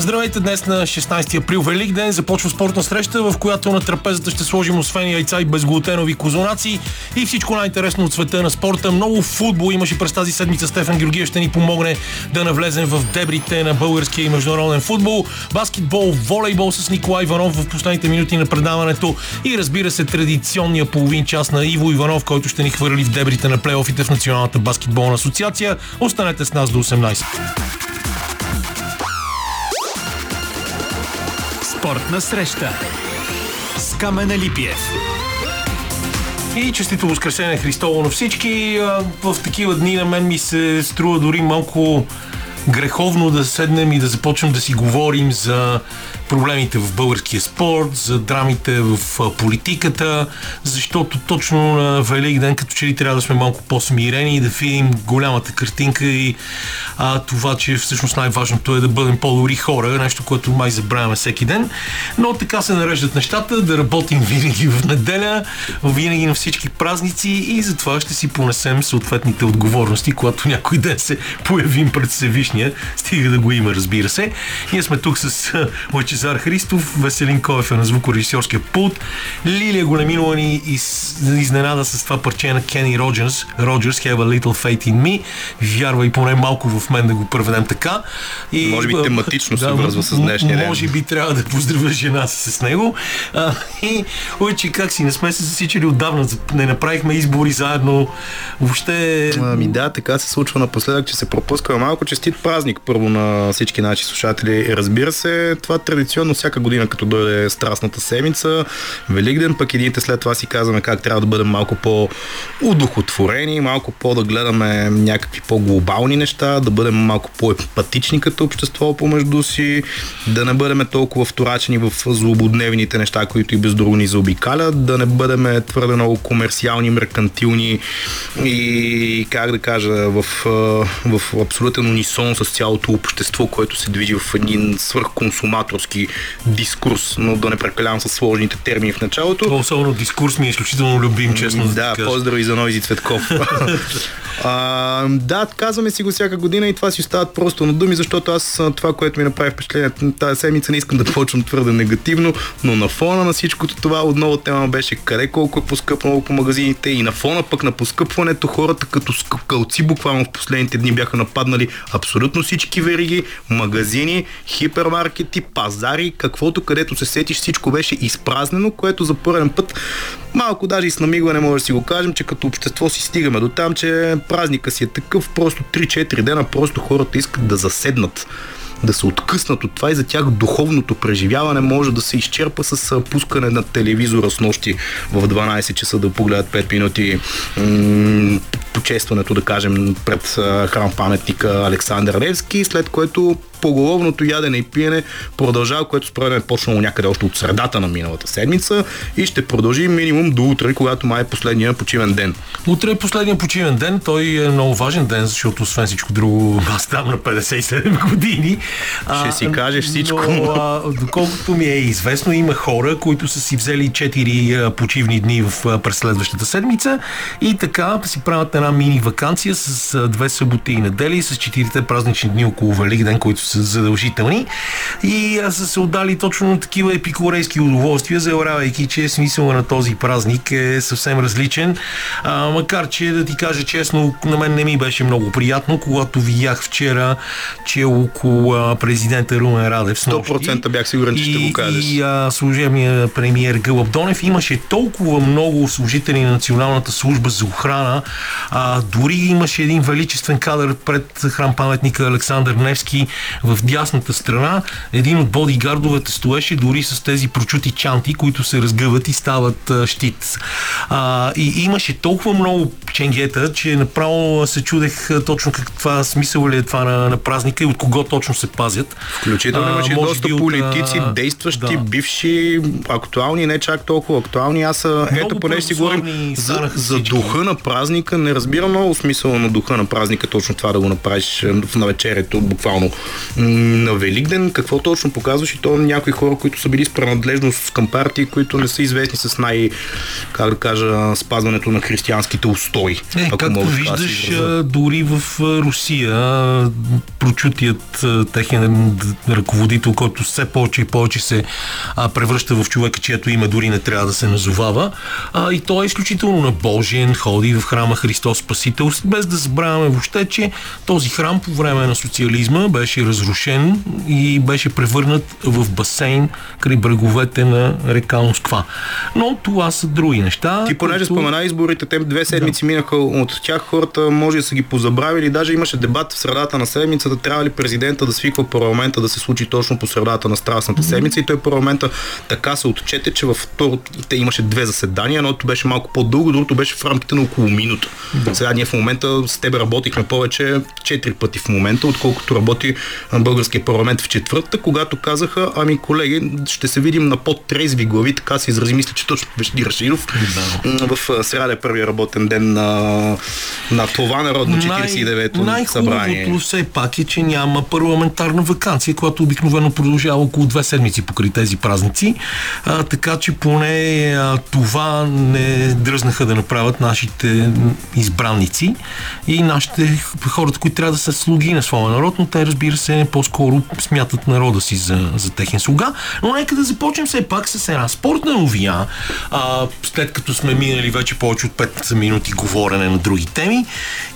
Здравейте днес на 16 април, Велик ден. Започва спортна среща, в която на трапезата ще сложим освен яйца и безглутенови козунаци и всичко най-интересно от света на спорта. Много футбол имаше през тази седмица. Стефан Георгиев ще ни помогне да навлезем в дебрите на българския и международен футбол. Баскетбол, волейбол с Николай Иванов в последните минути на предаването и разбира се традиционния половин час на Иво Иванов, който ще ни хвърли в дебрите на плейофите в Националната баскетболна асоциация. Останете с нас до 18. Спортна среща с Камена Липиев. И честито Воскресение Христово на всички. В такива дни на мен ми се струва дори малко греховно да седнем и да започнем да си говорим за проблемите в българския спорт, за драмите в политиката, защото точно на Велик ден като че ли трябва да сме малко по-смирени и да видим голямата картинка и а, това, че всъщност най-важното е да бъдем по-добри хора, нещо, което май забравяме всеки ден. Но така се нареждат нещата, да работим винаги в неделя, винаги на всички празници и затова ще си понесем съответните отговорности, когато някой ден се появим пред Всевишния, стига да го има, разбира се. Ние сме тук с Лъчезар Христов, Веселин Коев е на звукорежисьорския пулт, Лилия Големинова ни из, изненада с това парче на Кени Роджерс, Роджерс, Have a Little Faith in Me, вярва и поне малко в мен да го преведем така. И, може би тематично да, се връзва с днешния ден. Може би трябва да поздравя жена си с него. А, и, ой, че как си, не сме се засичали отдавна, не направихме избори заедно. Въобще... Ами да, така се случва напоследък, че се пропуска малко честит празник първо на всички наши слушатели. Разбира се, това традиционно всяка година, като дойде страстната седмица, Великден, пък едините след това си казваме как трябва да бъдем малко по-удохотворени, малко по да гледаме някакви по-глобални неща, да бъдем малко по-емпатични като общество помежду си, да не бъдем толкова вторачени в злободневните неща, които и без друго ни заобикалят, да не бъдем твърде много комерциални, меркантилни и как да кажа, в, в абсолютен унисон с цялото общество, което се движи в един свърхконсуматорски дискурс, но да не прекалявам с сложните термини в началото. Особено дискурс ми е изключително любим, честно да. Да, поздрави за Нойзи Цветков. а, да, казваме си го всяка година и това си остават просто на думи, защото аз това, което ми направи впечатление тази седмица, не искам да почвам твърде негативно, но на фона на всичкото това отново тема беше къде колко е поскъпнало по магазините и на фона пък на поскъпването хората като скълци буквално в последните дни бяха нападнали абсолютно всички вериги, магазини, хипермаркети, пазари, каквото където се сетиш, всичко беше изпразнено, което за първен път малко даже и с намигване може да си го кажем, че като общество си стигаме до там, че празника си е такъв, просто 3-4 дена просто хората искат да заседнат да се откъснат от това и за тях духовното преживяване може да се изчерпа с пускане на телевизора с нощи в 12 часа да погледат 5 минути почестването, да кажем, пред храм паметника Александър Невски, след което поголовното ядене и пиене продължава, което според мен е почнало някъде още от средата на миналата седмица и ще продължи минимум до утре, когато май е последния почивен ден. Утре е последния почивен ден. Той е много важен ден, защото освен всичко друго, аз там на 57 години. Ще а, си кажеш всичко. Но, а, доколкото ми е известно, има хора, които са си взели 4 почивни дни в през следващата седмица и така си правят една мини вакансия с две съботи и недели с четирите празнични дни около Великден, които са задължителни. И са се отдали точно на такива епикурейски удоволствия, заявявайки, че смисъла на този празник е съвсем различен. А, макар, че да ти кажа честно, на мен не ми беше много приятно, когато видях вчера, че около президента Румен Радев с 100% бях сигурен, че и, ще го кажеш. И а, служебния премиер Гълъб Донев имаше толкова много служители на Националната служба за охрана, а, дори имаше един величествен кадър пред храм паметника Александър Невски, в дясната страна един от бодигардовете стоеше дори с тези прочути чанти, които се разгъват и стават а, щит. А, и имаше толкова много ченгета, че направо се чудех точно каква смисъл ли е това на, на празника и от кого точно се пазят. Включително имаше доста би политици, от, действащи, да. бивши, актуални, не чак толкова актуални. Аз ето поне си говорим за, за духа на празника. Не разбирам много смисъл на духа на празника, точно това да го направиш в навечерието, буквално на Великден, какво точно показваш и то някои хора, които са били с принадлежност към партии, които не са известни с най, как да кажа, спазването на християнските устои. Е, както виждаш, дори в Русия прочутият техен ръководител, който все повече и повече се а, превръща в човека, чието име дори не трябва да се назовава. А, и той е изключително набожен, ходи в храма Христос Спасител, без да забравяме въобще, че този храм по време на социализма беше разрушен и беше превърнат в басейн край бреговете на река Москва. Но това са други неща. Ти понеже които... спомена изборите, те две седмици да. минаха от тях, хората може да са ги позабравили. Даже имаше дебат в средата на седмицата, трябва ли президента да свиква парламента да се случи точно по средата на страстната седмица. И той парламента така се отчете, че във второто те имаше две заседания, едното беше малко по-дълго, другото беше в рамките на около минута. Да. Сега ние в момента с теб работихме повече четири пъти в момента, отколкото работи българския парламент в четвърта, когато казаха, ами колеги, ще се видим на по-трезви глави, така се изрази, мисля, че точно Вежди Рашидов да. в сряда е първия работен ден на, на това народно 49-то Най- събрание. Най-хубавото все пак е, че няма парламентарна вакансия, която обикновено продължава около две седмици покрай тези празници, а, така че поне а, това не дръзнаха да направят нашите избранници и нашите хората, които трябва да са слуги на своя народ, но те разбира се по-скоро смятат народа си за, за техен слуга. Но нека да започнем все пак с една спортна новина, а, след като сме минали вече повече от 5 минути говорене на други теми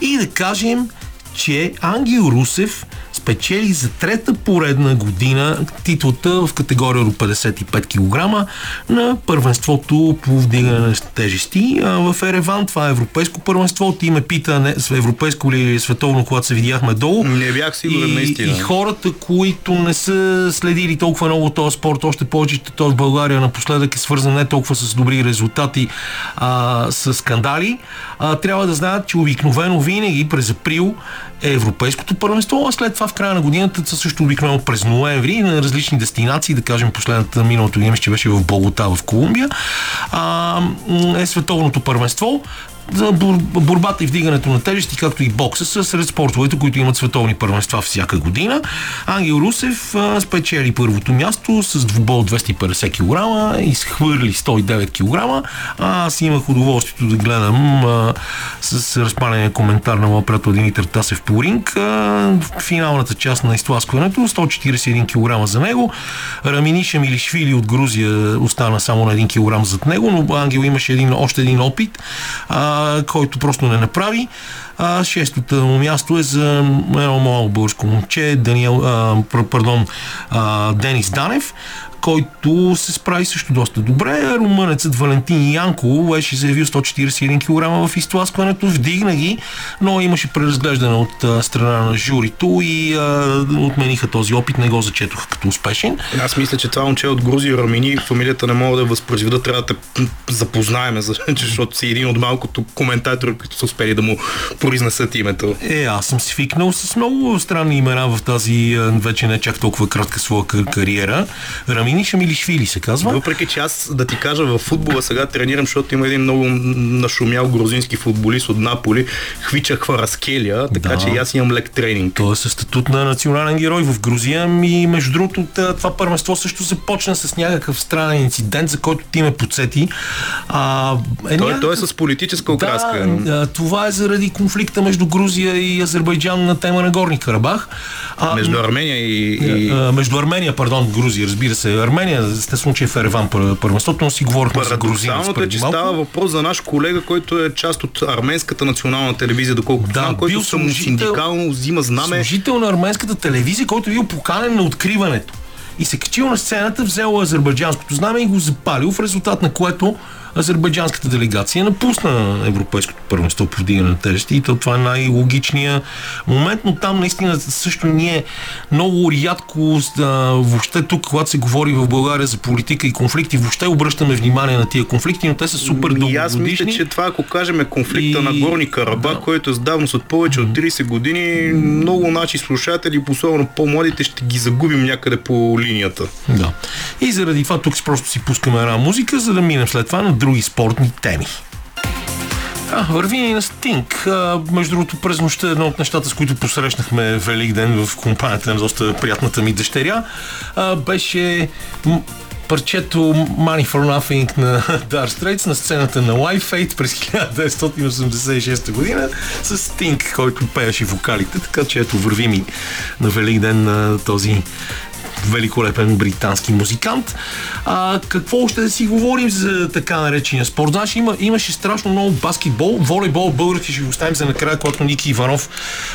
и да кажем, че Ангел Русев спечели за трета поредна година титлата в категория до 55 кг на първенството по вдигане на тежести. В Ереван това е европейско първенство. Ти ме пита не, европейско или световно, когато се видяхме долу. Не бях сигурен, и, наистина. И хората, които не са следили толкова много този спорт, още повече, че той в България напоследък е свързан не толкова с добри резултати, а с скандали, а, трябва да знаят, че обикновено винаги през април е европейското първенство, а след това в края на годината са също обикновено през ноември на различни дестинации, да кажем последната миналото година, че беше в Богота в Колумбия, а, е световното първенство борбата и вдигането на тежести, както и бокса, са сред спортовете, които имат световни първенства всяка година. Ангел Русев спечели първото място с двубол 250 кг и схвърли 109 кг. Аз имах удоволствието да гледам а, с разпаления коментар на моят приятел Димитър Тасев по ринг. В финалната част на изтласкването 141 кг за него. Раминиша Милишвили от Грузия остана само на 1 кг зад него, но Ангел имаше един, още един опит. А, който просто не направи. А, шестото му място е за едно малко българско момче, Даниел, а, пардон, а, Денис Данев, който се справи също доста добре. Румънецът Валентин Янко беше заявил 141 кг в изтласкването, вдигна ги, но имаше преразглеждане от страна на журито и а, отмениха този опит, не го зачетоха като успешен. Аз мисля, че това момче от Грузия Рамини, фамилията не мога да възпроизведа, трябва да те познаеме, защото си един от малкото коментатори, които са успели да му произнесат името. Е, аз съм свикнал с много странни имена в тази вече не чак толкова кратка своя кариера. Рамини Раминиша Милишвили се казва. Въпреки, че аз да ти кажа, в футбола сега тренирам, защото има един много нашумял грузински футболист от Наполи, Хвича Хвараскелия, така да. че и аз имам лек тренинг. Той е със статут на национален герой в Грузия. И между другото, това първенство също започна с някакъв странен инцидент, за който ти ме подсети. А, е, той, някакъв... той е с политическа окраска. Да, това е заради конфликта между Грузия и Азербайджан на тема на Горни Карабах. А, между Армения и, и... А, между Армения, пардон, Грузия, разбира се. Армения, естествено, че е в Ереван първенството, но си говорихме за Грузия. е, че става въпрос за наш колега, който е част от арменската национална телевизия, доколкото да, знам, който само синдикално взима знаме. Служител на арменската телевизия, който бил поканен на откриването. И се качил на сцената, взел азербайджанското знаме и го запалил, в резултат на което азербайджанската делегация напусна Европейското първенство по вдигане на тежести и то това е най-логичният момент, но там наистина също ние много рядко да, въобще тук, когато се говори в България за политика и конфликти, въобще обръщаме внимание на тия конфликти, но те са супер дългогодишни. Аз мисля, че това, ако кажем е конфликта и... на Горни Карабах, да. който е с давност от повече от 30 години, много наши слушатели, особено по-младите, ще ги загубим някъде по линията. Да. И заради това тук просто си пускаме една музика, за да минем след това на други спортни теми. А, върви на Стинг. А, между другото, през нощта едно от нещата, с които посрещнахме Велик ден в компанията на доста приятната ми дъщеря, а, беше парчето Money for Nothing на Dark Straits на сцената на Life Fate през 1986 година с Стинг, който пееше вокалите, така че ето върви ми на Великден на този великолепен британски музикант. А, какво още да си говорим за така наречения спорт? Знаеш, има, имаше страшно много баскетбол, волейбол, български ще го оставим за накрая, който Ники Иванов,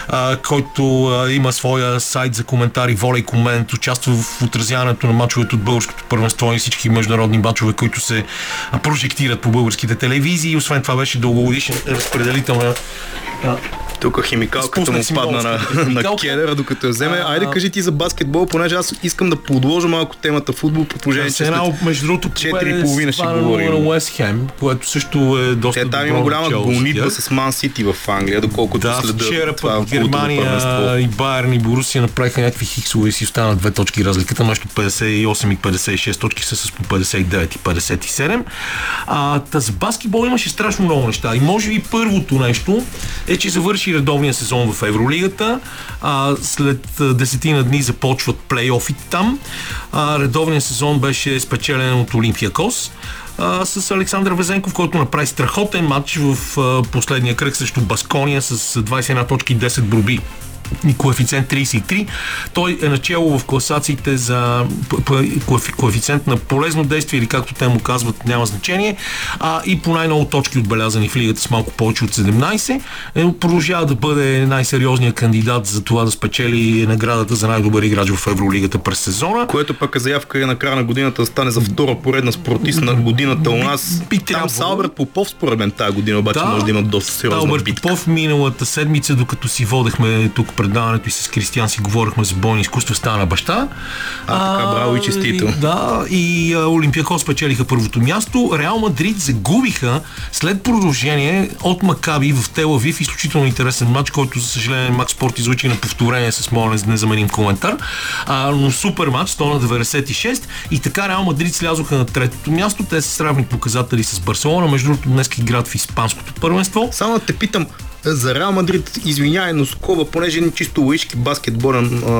а, който а, има своя сайт за коментари, волей комент, участва в отразяването на мачовете от българското първенство и всички международни мачове, които се прожектират по българските телевизии. Освен това беше дългогодишен разпределител на тук химикалката му падна на, на кедъра, докато я вземе. Айде кажи ти за баскетбол, понеже аз искам да подложа малко темата футбол, по положение, че една, между другото, 4,5 ще говорим. на Уест Хем, което също е доста Те, там има голяма гонитба с Ман Сити в Англия, доколкото да, следа вчера пък Германия и Байерн и Борусия направиха някакви хиксове и си останат две точки разликата между 58 и 56 точки са с по 59 и 57. А, с баскетбол имаше страшно много неща. И може би първото нещо е, че завърши завърши редовния сезон в Евролигата. А, след десетина дни започват плейофите там. А, редовният сезон беше спечелен от Олимпия Кос с Александър Везенков, който направи страхотен матч в последния кръг срещу Баскония с 21 точки и 10 борби коефициент 33. Той е начало в класациите за коефициент на полезно действие или както те му казват, няма значение. А, и по най-много точки отбелязани в лигата с малко повече от 17. Е, продължава да бъде най-сериозният кандидат за това да спечели наградата за най-добър играч в Евролигата през сезона. Което пък е заявка и на края на годината да стане за втора поредна спортист на годината у нас. Би, би Там Салберт Попов според мен тази година обаче да, може да има доста сериозна Салберт битка. Попов миналата седмица, докато си водехме тук предаването и с Кристиан си говорихме за бойни изкуства, стана баща. А, така, браво и честито. Да, и Олимпиакос спечелиха първото място. Реал Мадрид загубиха след продължение от Макаби в Телавив. Изключително интересен матч, който за съжаление Макс Спорт излучи на повторение с моя незаменим коментар. А, но супер матч, 100 на 96 и така Реал Мадрид слязоха на третото място. Те са сравни показатели с Барселона. Между другото, днес играят в Испанското първенство. Само да те питам, за Реал Мадрид, извинявай, но Скова, понеже е чисто лаишки баскетболен а,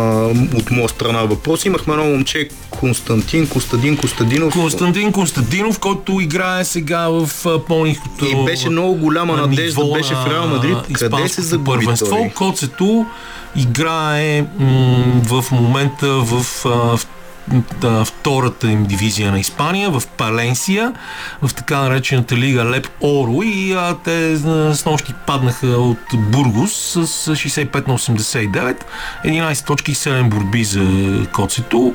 от моя страна въпрос, имахме едно момче Константин, Костадин Костадинов. Константин Костадинов, който играе сега в Полнихото. И беше много голяма надежда, беше в Реал Мадрид. Къде се загуби първенство? Коцето играе м- в момента в, в втората им дивизия на Испания, в Паленсия, в така наречената лига Леп Оро и а, те с нощи паднаха от Бургус с 65 на 89, 11 точки и 7 борби за Коцето,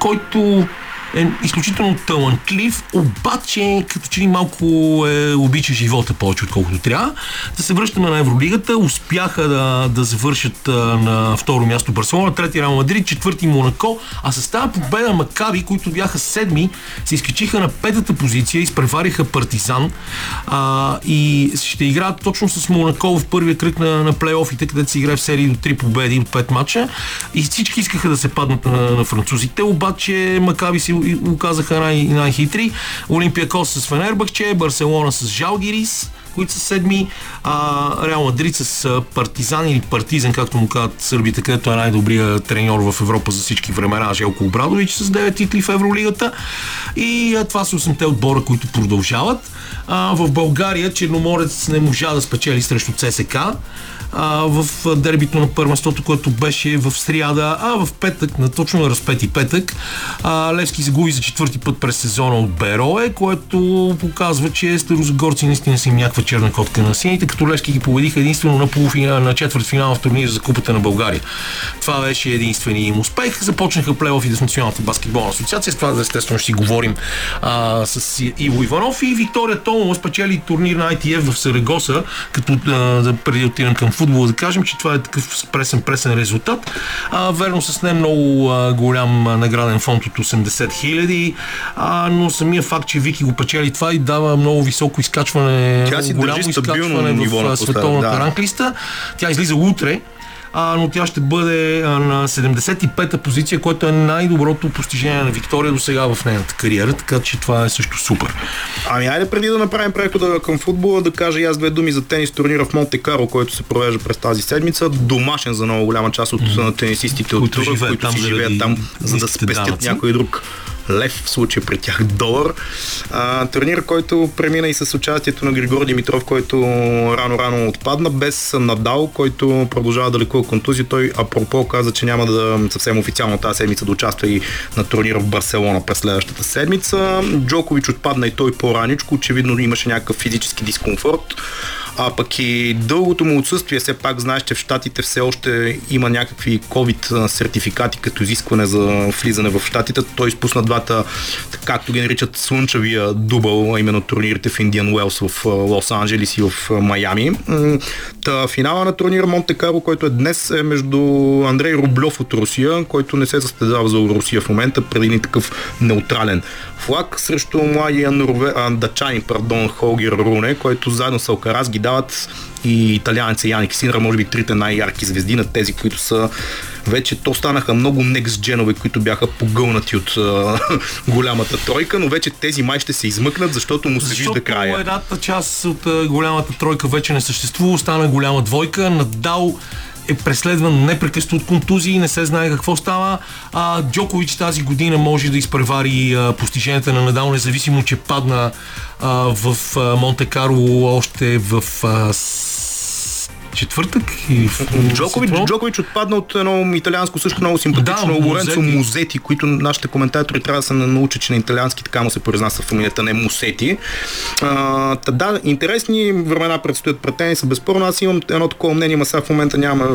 който е изключително талантлив, обаче като че ли малко е, обича живота повече отколкото трябва. Да се връщаме на Евролигата, успяха да, да завършат а, на второ място Барселона, трети Реал Мадрид, четвърти Монако, а с тази победа Макаби, които бяха седми, се изкачиха на петата позиция, изпревариха Партизан а, и ще играят точно с Монако в първия кръг на, на плейофите, където се играе в серии до 3 победи от 5 мача и всички искаха да се паднат на, на французите, обаче Макаби си оказаха най- най-хитри. Олимпиакос с Фенербахче, Барселона с Жалгирис, които са седми, а Реал Мадрид с Партизан или Партизан, както му казват сърбите, където е най-добрият треньор в Европа за всички времена, Желко Обрадович с 9 титли в Евролигата. И а, това са 8-те отбора, които продължават. А, в България Черноморец не можа да спечели срещу ЦСК а, в дербито на първенството, което беше в сряда, а в петък, на точно на разпети петък, а, Левски загуби за четвърти път през сезона от Берое, което показва, че старозагорци наистина са им някаква черна котка на сините, като Левски ги победиха единствено на полуфинал, на четвърт финал в турнира за Купата на България. Това беше единствения им успех. Започнаха плейофите с Националната баскетболна асоциация. С това естествено ще си говорим а, с Иво Иванов и Виктория Томова спечели турнир на ITF в Сарагоса, като а, да преди отидем към футбола, да кажем, че това е такъв пресен, пресен резултат. А, верно, с не много а, голям награден фонд от 80 хиляди, но самия факт, че Вики го печели това и дава много високо изкачване, Тя си голямо изкачване в световната да. ранглиста. Тя излиза утре а, но тя ще бъде а, на 75-та позиция, което е най-доброто постижение на Виктория до сега в нейната кариера, така че това е също супер. Ами айде преди да направим прехода към футбола, да кажа и аз две думи за тенис турнира в Монте Карло, който се провежда през тази седмица. Домашен за много голяма част от mm-hmm. тенисистите от тура, които там, си живеят там, за да спестят данъци. някой друг лев, в случая при тях долар. А, турнир, който премина и с участието на Григор Димитров, който рано-рано отпадна, без Надал, който продължава да лекува контузия. Той, апропо, каза, че няма да съвсем официално тази седмица да участва и на турнира в Барселона през следващата седмица. Джокович отпадна и той по-раничко, очевидно имаше някакъв физически дискомфорт. А пък и дългото му отсъствие, все пак знаеш, че в Штатите все още има някакви COVID сертификати като изискване за влизане в Штатите. Той изпусна двата, както ги наричат, слънчевия дубъл, а именно турнирите в Индиан Уелс в Лос Анджелис и в Майами. Та, финала на турнира Монте Карло, който е днес, е между Андрей Рублев от Русия, който не се състезава за Русия в момента, преди такъв неутрален флаг срещу младия норве... дачанин, пардон, Холгер Руне, който заедно с Алкарас ги дават и италианец Яник Синра, може би трите най-ярки звезди на тези, които са вече то станаха много некс дженове, които бяха погълнати от а, голямата тройка, но вече тези май ще се измъкнат, защото му се Защото вижда края. едната част от а, голямата тройка вече не съществува, остана голяма двойка. Надал е преследван непрекъснато от контузии, не се знае какво става. А, Джокович тази година може да изпревари а, постиженията на Надал, независимо, че падна а, в Монте Карло още в а, четвъртък или в Джокович. Джокович отпадна от едно италианско също много симпатично Да, Лоренцо Музети. Музети, които нашите коментатори трябва да се научат, че на италиански така му се произнася фамилията, не Мусети. А, та, да, интересни времена предстоят пред тениса, безспорно. Аз имам едно такова мнение, ма сега в момента няма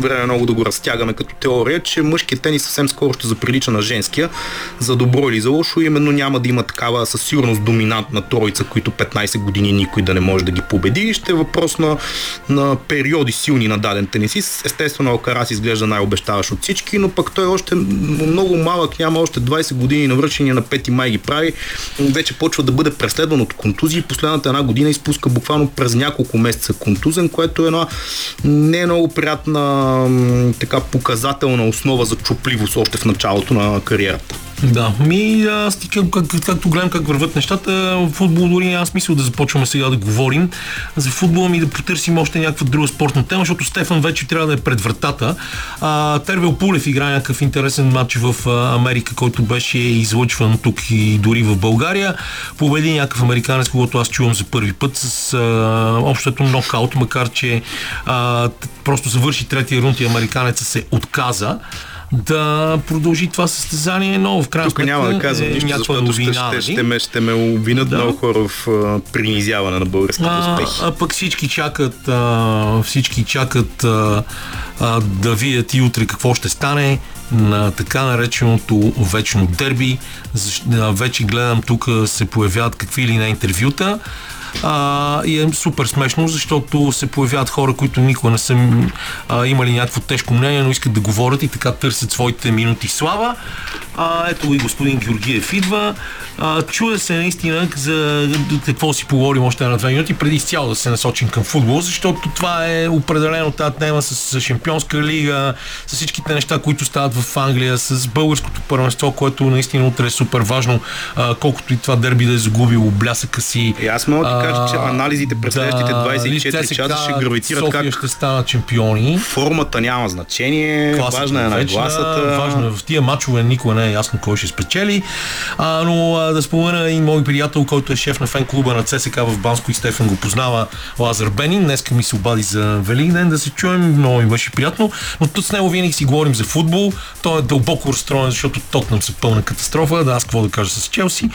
време много да го разтягаме като теория, че мъжкият тенис съвсем скоро ще заприлича на женския, за добро или за лошо, именно няма да има такава със сигурност доминантна троица, които 15 години никой да не може да ги победи. Ще е въпрос на, на периоди силни на даден тенисист. Естествено, Алкарас изглежда най-обещаващ от всички, но пък той още много малък, няма още 20 години навръщения на 5 май ги прави. Вече почва да бъде преследван от контузии. Последната една година изпуска буквално през няколко месеца контузен, което е една не много приятна така показателна основа за чупливост още в началото на кариерата. Да, ми аз ти, как, как, както гледам как върват нещата, футбол дори няма смисъл да започваме сега да говорим за футбола ми да потърсим още някаква друга спортна тема, защото Стефан вече трябва да е пред вратата. А, Тервел Пулев игра някакъв интересен матч в Америка, който беше излъчван тук и дори в България. Победи някакъв американец, когато аз чувам за първи път с а, общото нокаут, макар че а, просто завърши третия рунд и американеца се отказа да продължи това състезание, но в крайна Тук няма да казвам е нищо, защото ще, новина. ще, ще, нали? ме, ще ме обвинят Да. много хора в а, принизяване на българските А, успехи. а пък всички чакат, а, всички чакат а, а, да видят и утре какво ще стане на така нареченото вечно дерби. Вече гледам тук се появяват какви ли не интервюта. А, и е супер смешно, защото се появяват хора, които никога не са а, имали някакво тежко мнение, но искат да говорят и така търсят своите минути слава. А, ето и господин Георгиев идва. А, чуда се наистина за какво си поговорим още на две минути, преди изцяло да се насочим към футбол, защото това е определено тази тема с Шампионска лига, с всичките неща, които стават в Англия, с българското първенство, което наистина утре е супер важно, а, колкото и това дерби да е загубило блясъка си. И аз мога да кажа, че анализите през следващите 24 ЦСКА, часа ще гравитират София как ще станат чемпиони. формата няма значение, Класата важна е вечна, нагласата. Важно е в тия матчове, никога не е ясно кой ще спечели. А, но а, да спомена и мой приятел, който е шеф на фен клуба на ЦСК в Банско и Стефан го познава, Лазар Бенин. Днеска ми се обади за Великден да се чуем, много ми беше приятно. Но тук с него винаги си говорим за футбол. Той е дълбоко разстроен, защото Тотнам са пълна катастрофа. Да, аз какво да кажа с Челси.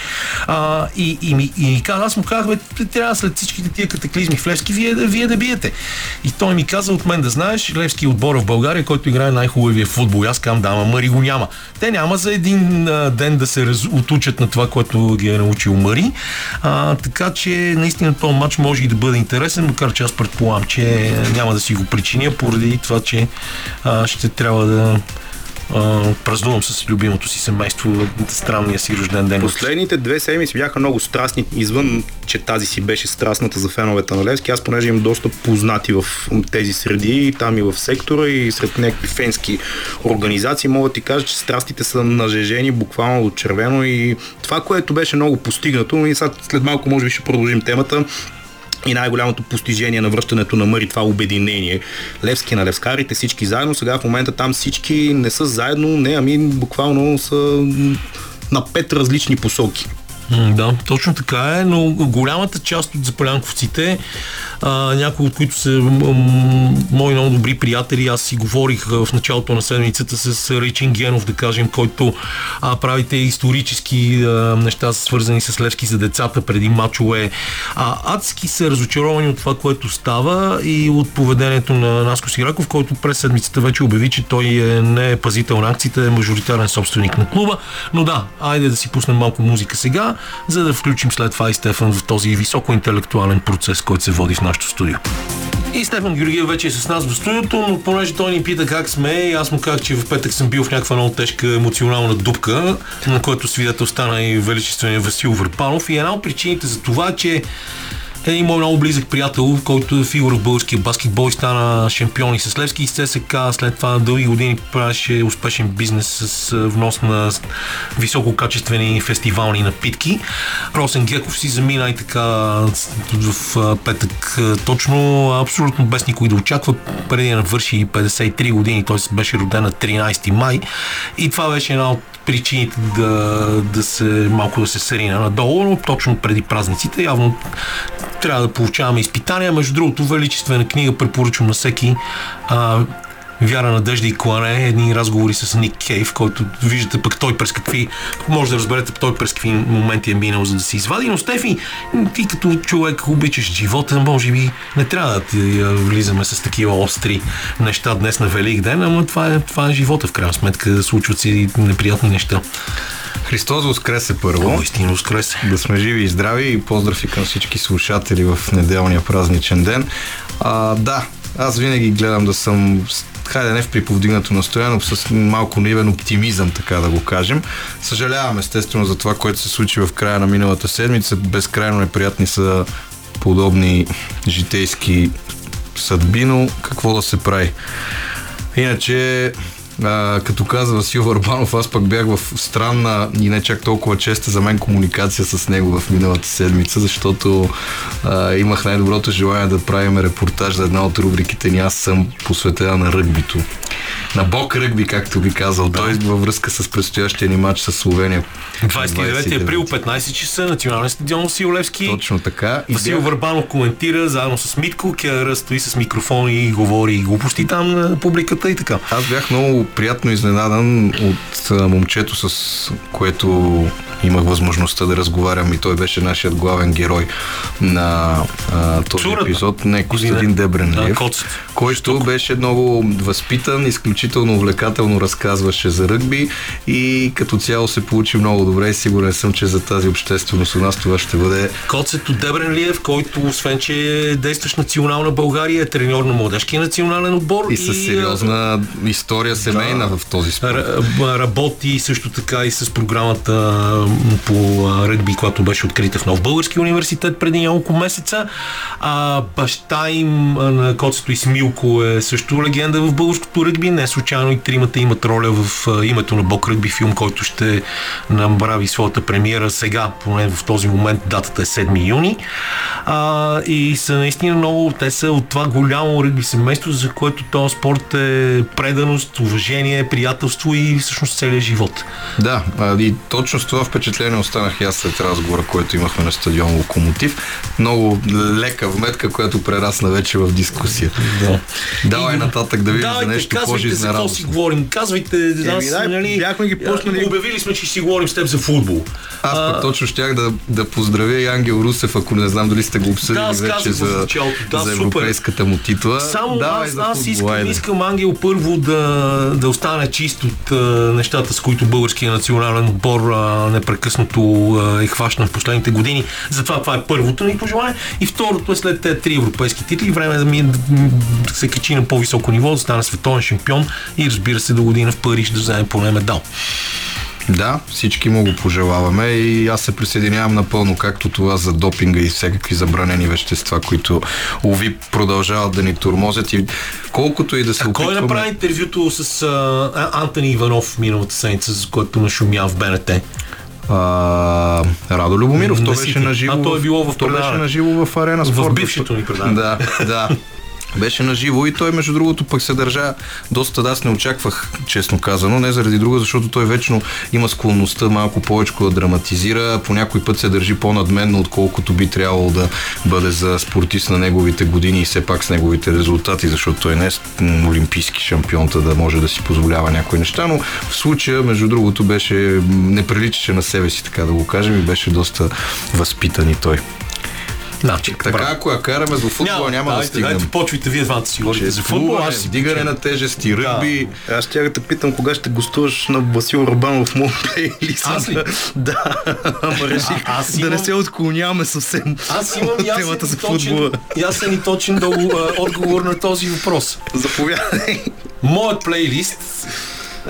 А, и, и, ми, и ми каза, аз му казах, бе, трябва след всичките тия катаклизми в Левски, вие, да- вие да биете. И той ми каза от мен да знаеш, Левски е отбора в България, който играе най-хубавия футбол. И Аз казвам, да, ама Мари го няма. Те няма за един а, ден да се раз... отучат на това, което ги е научил Мари. А, така че наистина този матч може и да бъде интересен, макар че аз предполагам, че няма да си го причиня, поради това, че а, ще трябва да празнувам с любимото си семейство странния си рожден ден. Последните две седмици бяха много страстни, извън, че тази си беше страстната за феновете на Левски. Аз понеже имам доста познати в тези среди, там и в сектора и сред някакви фенски организации, мога да ти кажа, че страстите са нажежени буквално от червено и това, което беше много постигнато, и сега след малко може би ще продължим темата, и най-голямото постижение на връщането на Мъри, това обединение. Левски на левскарите, всички заедно. Сега в момента там всички не са заедно, не, ами буквално са на пет различни посоки. Да, точно така е, но голямата част от запалянковците, някои от които са мои много добри приятели, аз си говорих в началото на седмицата с Ричин Генов, да кажем, който а, правите исторически а, неща, свързани с Левски за децата преди мачове. А, адски са разочаровани от това, което става и от поведението на Наско Сираков, който през седмицата вече обяви, че той е, не е пазител на акциите, е мажоритарен собственик на клуба. Но да, айде да си пуснем малко музика сега за да включим след това и Стефан в този високо интелектуален процес, който се води в нашото студио. И Стефан Георгиев вече е с нас в студиото, но понеже той ни пита как сме, и аз му казах, че в петък съм бил в някаква много тежка емоционална дупка, на който свидетел стана и величествения Васил Върпанов. И една от причините за това, че един мой много близък приятел, който е фигура в българския баскетбол и стана шампион и с Левски и с ЦСК. След това дълги години правеше успешен бизнес с внос на висококачествени фестивални напитки. Росен Геков си замина и така в петък точно абсолютно без никой да очаква. Преди да навърши 53 години, той беше роден на 13 май. И това беше една от причините да, да се малко да се сарина надолу, но точно преди празниците явно трябва да получаваме изпитания. Между другото, величествена книга препоръчвам на всеки а, Вяра, надежда и клане, едни разговори с Ник Кейв, който виждате пък той през какви, може да разберете той през какви моменти е минал, за да се извади. Но Стефи, ти като човек обичаш живота, може би не трябва да ти влизаме с такива остри неща днес на Велик ден, ама това е, това е живота в крайна сметка, случват се неприятни неща. Христос Воскресе първо. О, истина Воскресе. Да сме живи и здрави и поздрави към всички слушатели в неделния празничен ден. А, да, аз винаги гледам да съм хайде не в приповдигнато настояно, с малко наивен оптимизъм, така да го кажем. Съжалявам естествено за това, което се случи в края на миналата седмица. Безкрайно неприятни са подобни житейски съдби, но какво да се прави? Иначе а, като каза Васил Варбанов, аз пък бях в странна и не чак толкова честа за мен комуникация с него в миналата седмица, защото а, имах най-доброто желание да правим репортаж за една от рубриките ни. Аз съм посветена на ръгбито. На бок ръгби, както би казал. Да. Той във връзка с предстоящия ни матч с Словения. 29 април, 15 часа, национален стадион Сиолевски. Точно така. Васил бях... Върбанов коментира заедно с Митко, Кера стои с микрофон и говори глупости там на публиката и така. Аз бях много приятно изненадан от момчето, с което имах възможността да разговарям и той беше нашият главен герой на а, този Чурата. епизод. Не, Костадин Дебренлиев, да, който беше много възпитан, изключително увлекателно разказваше за ръгби и като цяло се получи много добре и сигурен съм, че за тази общественост у нас това ще бъде... Коцето Дебренлиев, който освен, че е действащ национална България, е треньор на младежкия национален отбор. И, и с сериозна история семейна да, в този спорт. Работи също така и с програмата по ръгби, която беше открита в Нов Български университет преди няколко месеца. А, баща им на Коцето и Смилко е също легенда в българското ръгби. Не случайно и тримата имат роля в името на Бог ръгби филм, който ще направи своята премиера сега, поне в този момент датата е 7 юни. А, и са наистина много, те са от това голямо ръгби семейство, за което този спорт е преданост, уважение, приятелство и всъщност целият живот. Да, и точно с това впечатление останах и аз след разговора, който имахме на стадион Локомотив. Много лека вметка, която прерасна вече в дискусия. Да. Давай и, нататък да видим за нещо по-жизнерадостно. си говорим. Казвайте, аз, да, нали, бяхме ги пуснали. Обявили сме, че си говорим с теб за футбол. Аз пък точно щях да, да поздравя и Ангел Русев, ако не знам дали сте го обсъдили да, вече за, да, за европейската му титла. Само Давай аз, аз искам, искам Ангел първо да, да остане чист от а, нещата, с които българския национален отбор а, непрекъснато а, е хващан в последните години. Затова това е първото ни пожелание. И второто е след тези три европейски титли, време да ми е, да се качи на по-високо ниво, да стане световен шампион и разбира се до година в Париж да вземе поне медал. Да, всички му го пожелаваме и аз се присъединявам напълно, както това за допинга и всякакви забранени вещества, които уви продължават да ни турмозят и колкото и да се а опитваме... Кой направи интервюто с а, Антони Иванов миналата седмица, за което нашумя в БНТ? А, Радо Любомиров, то беше на живо. А той е било в то беше на живо в арена спорт. В бившето ни предаване. Да, да. Беше на живо и той, между другото, пък се държа доста. Аз не очаквах, честно казано, не заради друго, защото той вечно има склонността малко повече да драматизира. По някой път се държи по-надменно, отколкото би трябвало да бъде за спортист на неговите години и все пак с неговите резултати, защото той не е олимпийски шампион, да може да си позволява някои неща, но в случая, между другото, беше не приличаше на себе си, така да го кажем, и беше доста възпитан и той. Значи, така, бра. ако я караме за футбол, няма, няма да стигнем. Дайте, почвайте вие двамата си говорите за футбол. Аз си дигане на тежести, ръгби. Да. Аз ще те питам кога ще гостуваш на Васил Рабанов в моят плейлист. Аз ли? Да, ама реших а, аз имам... да не се отклоняваме съвсем аз имам темата за футбола. Ясен и точен да, отговор на този въпрос. Заповядай. Моят плейлист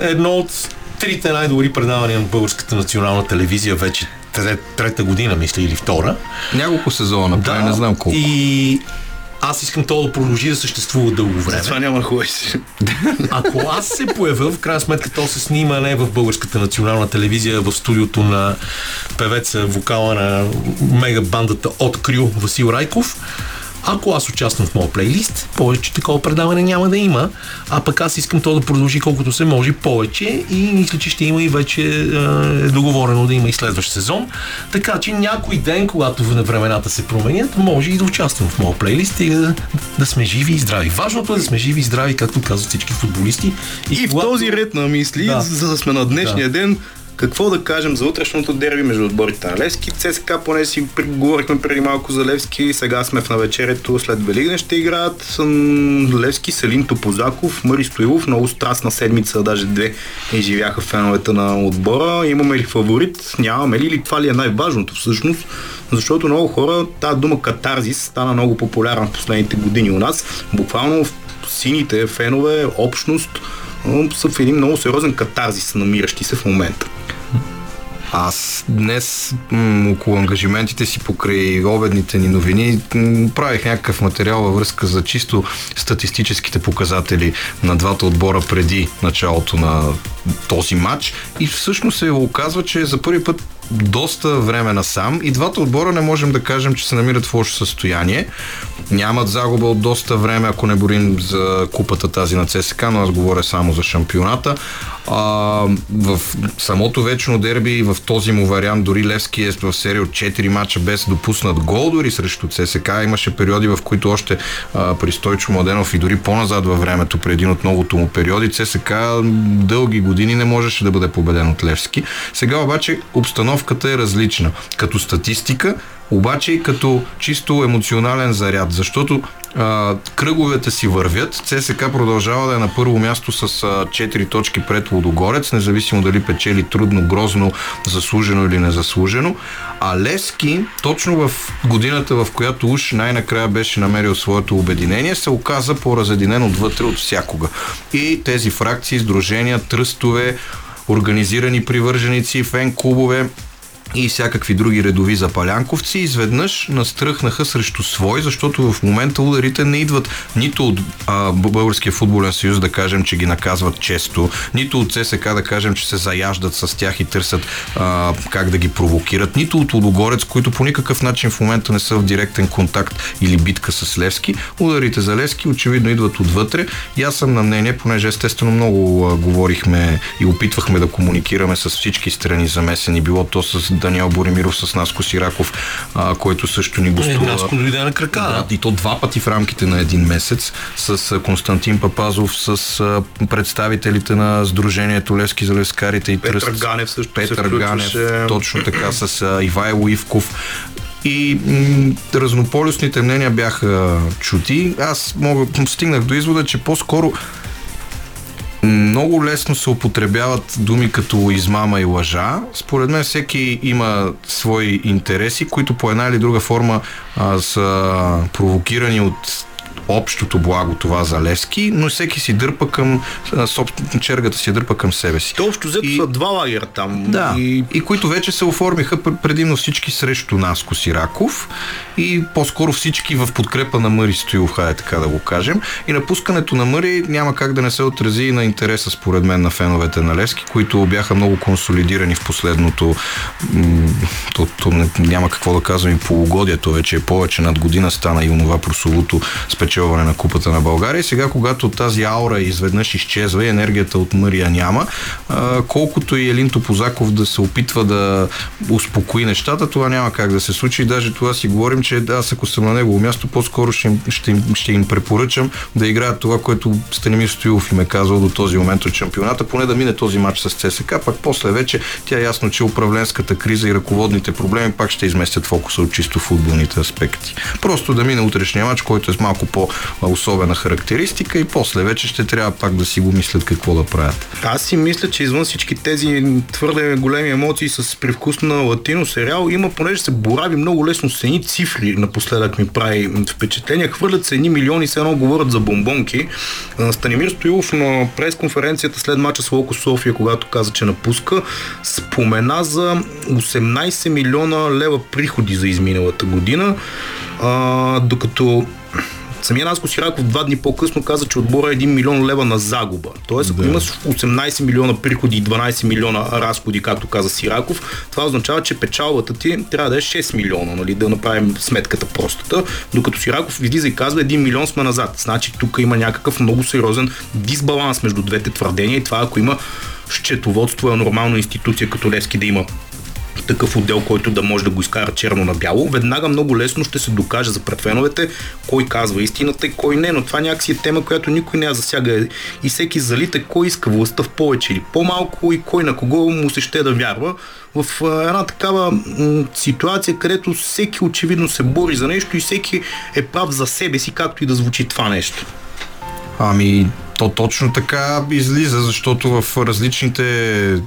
е едно от трите най-добри предавания на Българската национална телевизия вече трета година, мисля, или втора. Няколко сезона, да, не знам колко. И аз искам то да продължи да съществува дълго време. Това няма хубаво си. Ако аз се появя, в крайна сметка то се снима не в Българската национална телевизия, в студиото на певеца, вокала на мега бандата от Крю Васил Райков. Ако аз участвам в моят плейлист, повече такова предаване няма да има, а пък аз искам то да продължи колкото се може повече и мисля, че ще има и вече е договорено да има и следващ сезон. Така че някой ден, когато времената се променят, може и да участвам в моят плейлист и да, да сме живи и здрави. Важното е да сме живи и здрави, както казват всички футболисти. И, и когато... в този ред на мисли, да. за да сме на днешния да. ден, какво да кажем за утрешното дерби между отборите на Левски? ЦСК, поне си говорихме преди малко за Левски, сега сме в навечерието след Великден ще играят Левски, Селин Топозаков, Мари Стоилов, много страстна седмица, даже две изживяха феновете на отбора. Имаме ли фаворит? Нямаме ли? Или това ли е най-важното всъщност? Защото много хора, тази дума катарзис стана много популярна в последните години у нас. Буквално в сините фенове, общност, са в един много сериозен катарзис, намиращи се в момента. Аз днес м- около ангажиментите си покрай обедните ни новини м- правих някакъв материал във връзка за чисто статистическите показатели на двата отбора преди началото на този матч и всъщност се оказва, че за първи път доста време насам и двата отбора не можем да кажем, че се намират в лошо състояние. Нямат загуба от доста време, ако не борим за купата тази на ЦСК, но аз говоря само за шампионата. А, в самото вечно дерби в този му вариант дори Левски е в серия от 4 мача без допуснат гол дори срещу ЦСК. Имаше периоди, в които още а, при Стойчо Младенов и дори по-назад във времето, при един от многото му периоди, ЦСК дълги години не можеше да бъде победен от Левски. Сега обаче обстановката е различна. Като статистика, обаче и като чисто емоционален заряд, защото а, кръговете си вървят. ЦСК продължава да е на първо място с а, 4 точки пред Лодогорец, независимо дали печели трудно, грозно, заслужено или незаслужено. А Лески, точно в годината, в която уж най-накрая беше намерил своето обединение, се оказа по-разединен отвътре от всякога. И тези фракции, сдружения, тръстове, организирани привърженици, фен-клубове и всякакви други редови запалянковци изведнъж настръхнаха срещу свой, защото в момента ударите не идват нито от а, Българския футболен съюз да кажем, че ги наказват често, нито от ЦСК да кажем, че се заяждат с тях и търсят а, как да ги провокират, нито от Лудогорец, които по никакъв начин в момента не са в директен контакт или битка с Левски. Ударите за Левски очевидно идват отвътре и аз съм на мнение, понеже естествено много а, говорихме и опитвахме да комуникираме с всички страни замесени, било то с Даниел Боремиров с Наско Сираков, а, който също ни гостува. Е, Наско дойде на крака. Да, и то два пъти в рамките на един месец с Константин Папазов, с представителите на Сдружението Левски за лескарите и Петър Тръст. Ганев също Петър Ганев, точно така, с а, Ивайло Ивков. И м- разнополюсните мнения бяха чути. Аз мога, стигнах до извода, че по-скоро много лесно се употребяват думи като измама и лъжа. Според мен всеки има свои интереси, които по една или друга форма а, са провокирани от общото благо това за Левски, но всеки си дърпа към собствен, чергата си дърпа към себе си. То общо взето са два лагера там. Да, и... и които вече се оформиха предимно всички срещу нас, Косираков и по-скоро всички в подкрепа на Мъри Стоилов, хайде така да го кажем. И напускането на Мъри няма как да не се отрази на интереса според мен на феновете на Левски, които бяха много консолидирани в последното то, то няма какво да казвам и полугодието вече е повече над година стана и онова прословото спечелено спечелване на Купата на България. Сега, когато тази аура изведнъж изчезва и енергията от Мария няма, колкото и Елин Топозаков да се опитва да успокои нещата, това няма как да се случи. Даже това си говорим, че аз ако съм на негово място, по-скоро ще им, ще, им, ще им препоръчам да играят това, което Станимир Стоилов им е казал до този момент от шампионата, поне да мине този матч с ЦСК, пак после вече тя е ясно, че управленската криза и ръководните проблеми пак ще изместят фокуса от чисто футболните аспекти. Просто да мине утрешния матч, който е с малко по-особена характеристика и после вече ще трябва пак да си го мислят какво да правят. Аз си мисля, че извън всички тези твърде големи емоции с привкус на латино сериал, има, понеже се борави много лесно с едни цифри, напоследък ми прави впечатление. Хвърлят се едни милиони, се едно говорят за бомбонки. Станимир Стоилов на пресконференцията след мача с Локо София, когато каза, че напуска, спомена за 18 милиона лева приходи за изминалата година, а, докато Самия Наско Сираков два дни по-късно каза, че отбора е 1 милион лева на загуба. Тоест, ако да. имаш 18 милиона приходи и 12 милиона разходи, както каза Сираков, това означава, че печалбата ти трябва да е 6 милиона, нали, да направим сметката простата. Докато Сираков излиза и казва 1 милион сме назад. Значи тук има някакъв много сериозен дисбаланс между двете твърдения и това, ако има счетоводство е нормална институция като Левски да има такъв отдел, който да може да го изкара черно на бяло, веднага много лесно ще се докаже за предфеновете кой казва истината и кой не, но това някакси е тема, която никой не я засяга. И всеки залита кой иска властта в повече или по-малко и кой на кого му се ще да вярва. В една такава ситуация, където всеки очевидно се бори за нещо и всеки е прав за себе си, както и да звучи това нещо. Ами, то точно така излиза, защото в различните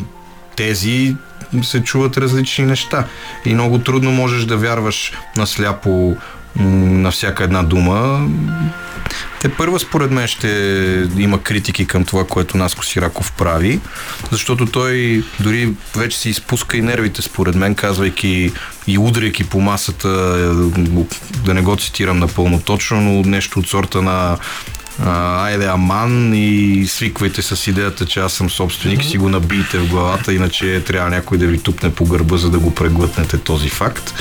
тези се чуват различни неща. И много трудно можеш да вярваш насляпо на всяка една дума. Те първа според мен ще има критики към това, което Наско Сираков прави, защото той дори вече си изпуска и нервите според мен, казвайки и удряйки по масата, да не го цитирам напълно точно, но нещо от сорта на айде аман и свиквайте с идеята, че аз съм собственик, си го набийте в главата, иначе трябва някой да ви тупне по гърба, за да го преглътнете този факт.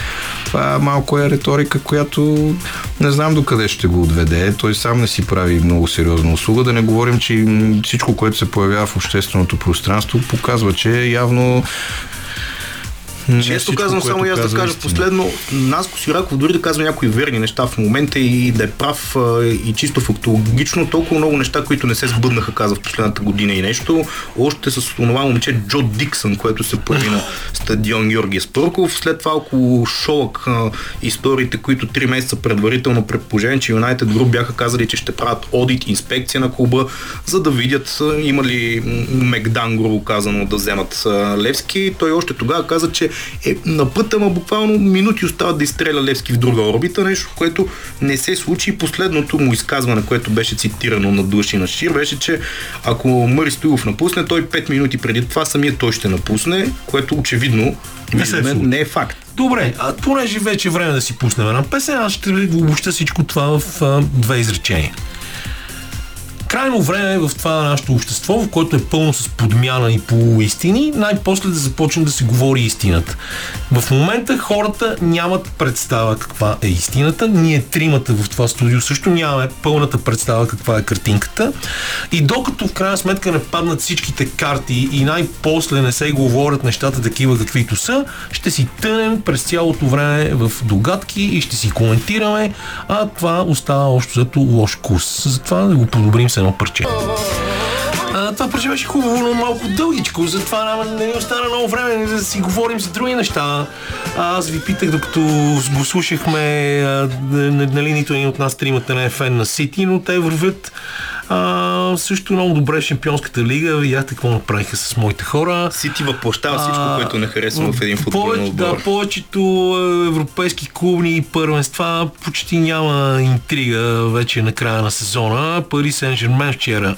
Това малко е риторика, която не знам докъде ще го отведе. Той сам не си прави много сериозна услуга. Да не говорим, че всичко, което се появява в общественото пространство, показва, че явно често казвам, само аз да кажа истина. последно, Наско Сираков дори да казва някои верни неща в момента и да е прав и чисто фактологично, толкова много неща, които не се сбъднаха, каза в последната година и нещо. Още с това момче Джо Диксън, което се появи на стадион Георгия Спърков. След това около Шолък историите, които три месеца предварително предположение, че Юнайтед Груп бяха казали, че ще правят одит, инспекция на клуба, за да видят има ли Мегдан, грубо казано, да вземат Левски. Той още тогава каза, че е на път, ама буквално минути остават да изстреля Левски в друга орбита, нещо, което не се случи. Последното му изказване, което беше цитирано на души на Шир, беше, че ако Мъри Стоилов напусне, той 5 минути преди това самия той ще напусне, което очевидно не, се мен, не е факт. Добре, а понеже вече е време да си пуснем една песен, аз ще обобща всичко това в а, две изречения крайно време е в това нашето общество, в което е пълно с подмяна и полуистини, най-после да започне да се говори истината. В момента хората нямат представа каква е истината. Ние тримата в това студио също нямаме пълната представа каква е картинката. И докато в крайна сметка не паднат всичките карти и най-после не се говорят нещата такива каквито са, ще си тънем през цялото време в догадки и ще си коментираме, а това остава общо зато лош курс. Затова да го подобрим едно парче. А, това парче беше хубаво, но малко дългичко, затова не ни остана много време да си говорим за други неща. Аз ви питах, докато го слушахме, нали, нито един от нас тримата не е фен на Сити, но те вървят а, също много добре Шампионската лига. Видяхте какво направиха с моите хора. Сити въплащава всичко, а, което не харесва в един футбол. Повече, да, повечето европейски клубни първенства почти няма интрига вече на края на сезона. Пари Сен Жермен вчера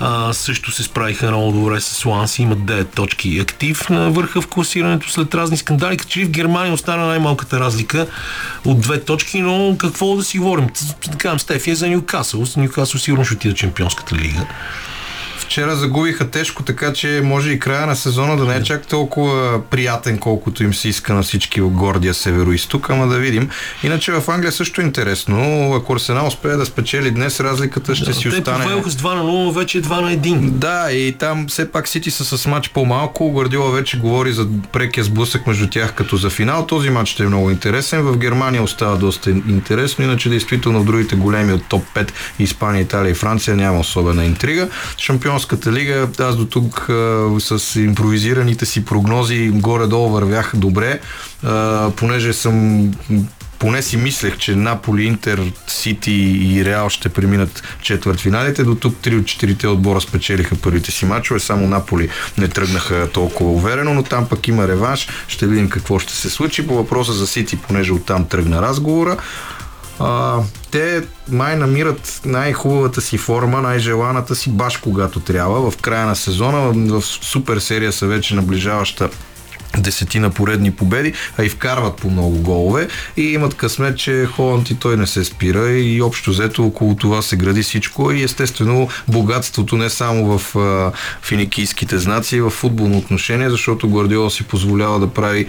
а, също се справиха много добре с Ланси. Имат 9 точки актив на върха в класирането след разни скандали. Като че в Германия остана най-малката разлика от две точки, но какво да си говорим? Да кажем, Стефия за Ньюкасъл. Ньюкасъл сигурно ще отида Чемпионската лига. Вчера загубиха тежко, така че може и края на сезона да не е чак толкова приятен, колкото им се иска на всички в гордия северо-исток, ама да видим. Иначе в Англия също е интересно. Ако Арсенал успее да спечели днес, разликата ще Да, си те остане. повелоха с 2 на 0, вече е 2 на 1. Да, и там все пак Сити са с матч по-малко. Гвардиола вече говори за прекия сблъсък между тях като за финал. Този матч ще е много интересен. В Германия остава доста интересно, иначе действително в другите големи от топ 5 Испания, Италия и Франция няма особена интрига. Шампионската лига, аз до тук с импровизираните си прогнози горе-долу вървях добре, а, понеже съм поне си мислех, че Наполи, Интер, Сити и Реал ще преминат четвъртфиналите. До тук три от четирите отбора спечелиха първите си матчове. Само Наполи не тръгнаха толкова уверено, но там пък има реванш. Ще видим какво ще се случи. По въпроса за Сити, понеже оттам тръгна разговора. А, те май намират най-хубавата си форма, най-желаната си баш когато трябва. В края на сезона, в супер серия са вече наближаваща десетина поредни победи, а и вкарват по много голове. И имат късмет, че Холанд и той не се спира. И общо взето около това се гради всичко. И естествено богатството не само в а, финикийските знаци, в футболно отношение, защото Гвардиола си позволява да прави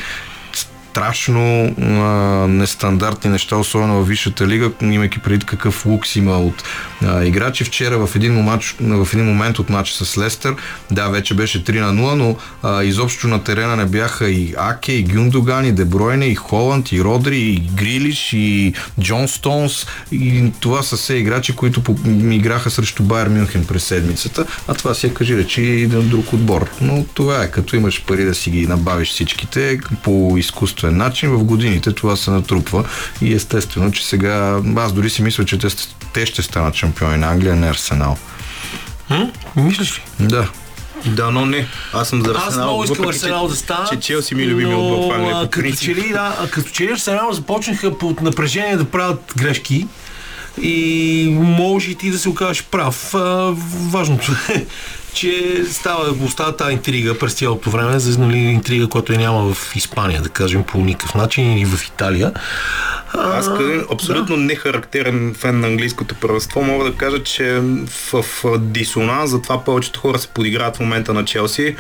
страшно а, нестандартни неща, особено в Висшата лига, имайки преди какъв лукс има от а, играчи. Вчера в един, матч, в един момент от матча с Лестър, да, вече беше 3 на 0, но а, изобщо на терена не бяха и Аке, и Гюндоган, и Дебройне, и Холанд, и Родри, и Грилиш, и Джон Стоунс. И това са все играчи, които играха срещу Байер Мюнхен през седмицата, а това си е, кажи речи, и на друг отбор. Но това е, като имаш пари да си ги набавиш всичките по изкуствен начин, в годините това се натрупва и естествено, че сега аз дори си мисля, че те, те ще станат шампиони на Англия, не Арсенал. М? Мислиш ли? Да. Да, но не. Аз съм за Аз Арсенал. много искам Арсенал да стана. Че Челси ми е любими отбор в Англия а, по като че ли, да, а като че ли Арсенал започнаха под напрежение да правят грешки и може и ти да се окажеш прав. А, важното е, че става, остава тази интрига през цялото време, за нали, интрига, която я няма в Испания, да кажем, по никакъв начин или в Италия. А, Аз като абсолютно да. нехарактерен фен на английското първенство мога да кажа, че в, в дисонанс, затова повечето хора се подиграват в момента на Челси,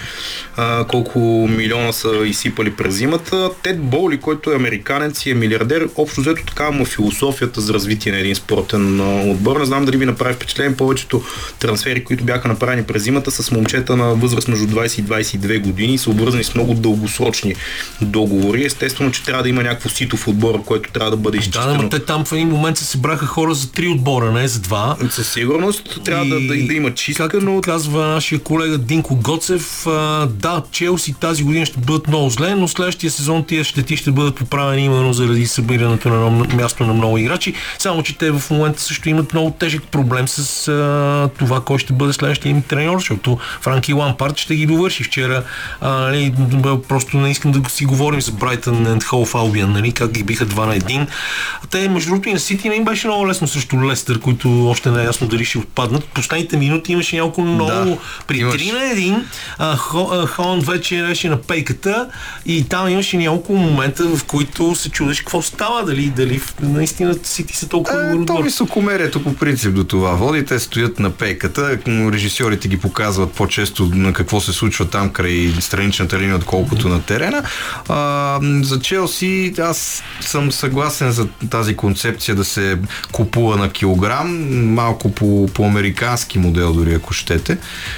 а, колко милиона са изсипали през зимата. Тед Боли, който е американец и е милиардер, общо взето такава му е философията за развитие на един спортен отбор. Не знам дали ви направи впечатление повечето трансфери, които бяха направени през зимата с момчета на възраст между 20 и 22 години са обвързани с много дългосрочни договори. Естествено, че трябва да има някакво сито в отбора, което трябва да бъде да, изчистено. но те там в един момент се събраха хора за три отбора, не за два. Със сигурност трябва да, да, да има чистка, както но казва нашия колега Динко Гоцев, а, да, Челси тази година ще бъдат много зле, но следващия сезон тия щети ще бъдат поправени именно заради събирането на място на много играчи. Само, че те в момента също имат много тежък проблем с а, това, кой ще бъде следващия им треньор, защото Франки Лампард ще ги довърши. Вчера а, нали, просто не искам да си говорим за Брайтън and Hove Albion, нали, как ги биха 2 на 1. Те, между другото, и на Сити не им беше много лесно срещу Лестър, които още не е ясно дали ще отпаднат. Последните минути имаше няколко много Да, при имаш. 3 на 1. А, Хо, а, Холанд вече беше на пейката и там имаше няколко момента, в които се чудеш какво става, дали, дали наистина Сити са толкова добър Е, то отбор. високомерието по принцип до това води. Те стоят на пейката, режисьорите ги показват по-често на какво се случва там край страничната линия, отколкото на терена. А, за Челси аз съм съгласен за тази концепция да се купува на килограм, малко по, по американски модел дори ако щете,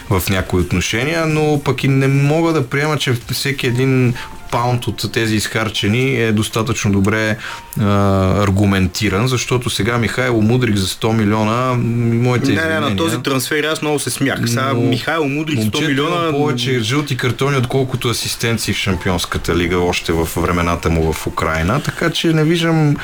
в някои отношения, но пък и не мога да приема, че всеки един паунд от тези изхарчени е достатъчно добре а, аргументиран, защото сега Михайло Мудрик за 100 милиона, моите не, не, на този трансфер аз много се смях. Сега но Михайло Мудрик 100 момчето милиона. повече жълти картони, отколкото асистенции в Шампионската лига, още в времената му в Украина, така че не виждам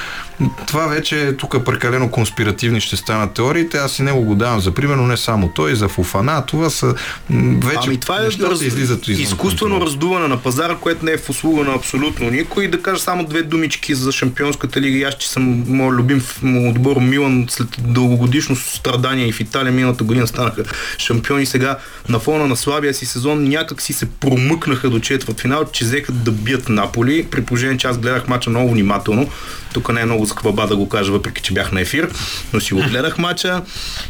това вече тук прекалено конспиративни ще станат теориите, аз и него го давам за примерно не само той, за Фуфана, това са вече Ами това е раз... излизат изкуствено контрол. раздуване на пазара, което не е в услуга на абсолютно никой. Да кажа само две думички за шампионската лига аз, че съм моят любим отбор Милан след дългогодишно страдание и в Италия миналата година станаха шампиони. Сега на фона на слабия си сезон някак си се промъкнаха до четвърт финал, че взеха да бият Наполи, при положение, че аз гледах мача много внимателно. Тук не е много захваба да го кажа, въпреки че бях на ефир, но си го гледах мача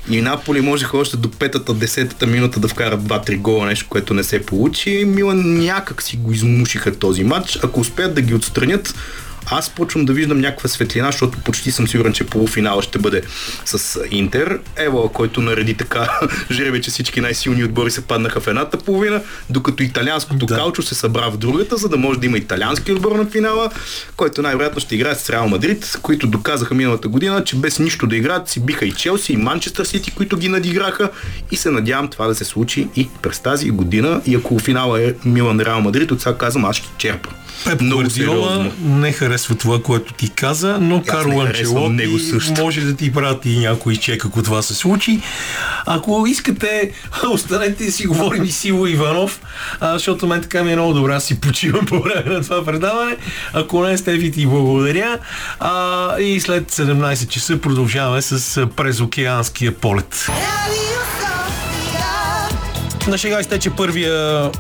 и Наполи можеха още до петата, десетата минута да вкарат 2-3 гола, нещо, което не се получи. Милан някак си го измушиха този матч. Ако успеят да ги отстранят, аз почвам да виждам някаква светлина, защото почти съм сигурен, че полуфинала ще бъде с Интер. Ево, който нареди така жребе, че всички най-силни отбори се паднаха в едната половина, докато италианското да. калчо се събра в другата, за да може да има италиански отбор на финала, който най-вероятно ще играе с Реал Мадрид, които доказаха миналата година, че без нищо да играят си биха и Челси, и Манчестър Сити, които ги надиграха и се надявам това да се случи и през тази година. И ако финала е Милан Реал Мадрид, от сега казвам, аз ще черпа. Пеп Гвардиола не харесва това, което ти каза, но Карло Анчелоти може да ти прати някой чек, ако това се случи. Ако искате, останете да си говорим и Сило Иванов, а, защото мен така ми е много добре, си почивам по време на това предаване. Ако не сте ви ти благодаря. А, и след 17 часа продължаваме с презокеанския полет. На шега изтече първия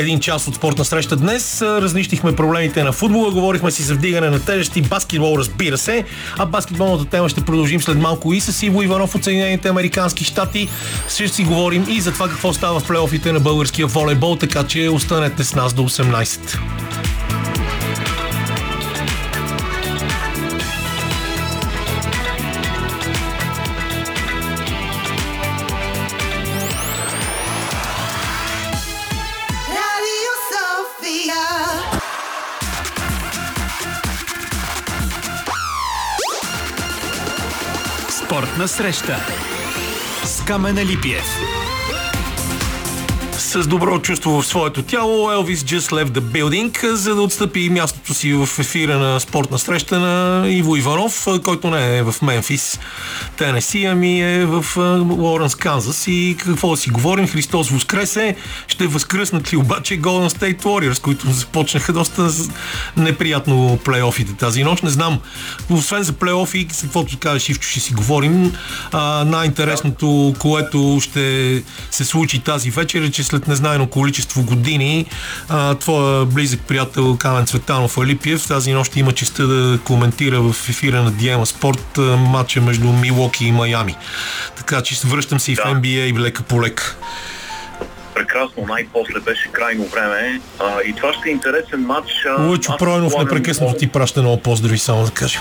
един час от спортна среща днес. Разнищихме проблемите на футбола, говорихме си за вдигане на тежести, баскетбол разбира се, а баскетболната тема ще продължим след малко и с Иво Иванов от Съединените Американски щати. Ще си говорим и за това какво става в плейофите на българския волейбол, така че останете с нас до 18. Спортна среща с Камена Липиев. С добро чувство в своето тяло Елвис just left the building, за да отстъпи мястото си в ефира на спортна среща на Иво Иванов, който не е в Мемфис, Тенеси, ами е в Лоренс, Канзас. И какво да си говорим, Христос воскресе, ще възкръснат ли обаче Golden State Warriors, които започнаха доста неприятно плейофите тази нощ. Не знам, освен за плейофи, каквото кажеш, Ивчо, ще си говорим. Най-интересното, което ще се случи тази вечер е, че след незнайно количество години а, твоя близък приятел Камен Цветанов Алипиев тази нощ има честа да коментира в ефира на Диема Спорт матча между Милоки и Майами. Така че връщам се и да. в NBA и лека по лека прекрасно. Най-после беше крайно време. А, и това ще е интересен матч. Лъчо Пройнов непрекъснато ти праща много поздрави, само да кажем.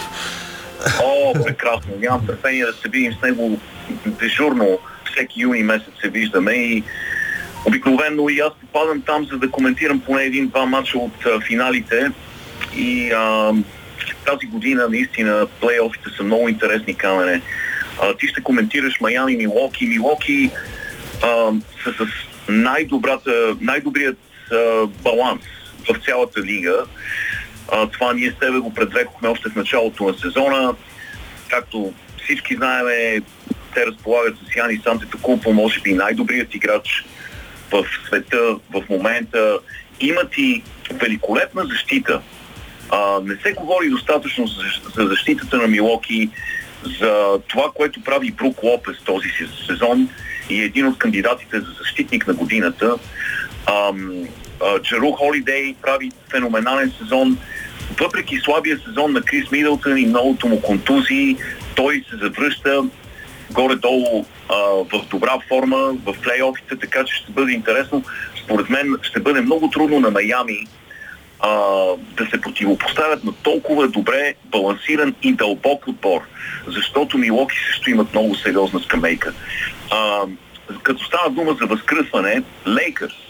О, прекрасно. Нямам търпение да се видим с него дежурно. Всеки юни месец се виждаме и Обикновено и аз попадам там, за да коментирам поне един-два матча от а, финалите. И а, тази година наистина плейофите са много интересни камене. А, ти ще коментираш Майами, Милоки. Милоки са с най-добрата, най-добрият а, баланс в цялата лига. А, това ние с тебе го предрекохме още в началото на сезона. Както всички знаеме, те разполагат с Яни Сантето Купо, може би най-добрият играч в света в момента имат и великолепна защита. А, не се говори достатъчно за, за защитата на Милоки, за това, което прави Брук Лопес този сезон и един от кандидатите за защитник на годината. Джеру Холидей прави феноменален сезон. Въпреки слабия сезон на Крис Мидълтън и многото му контузии, той се завръща горе-долу в добра форма в плейофите, така че ще бъде интересно. Според мен ще бъде много трудно на Майами а, да се противопоставят на толкова добре балансиран и дълбок отбор, защото Милоки също имат много сериозна скамейка. А, като става дума за възкръсване, Лейкърс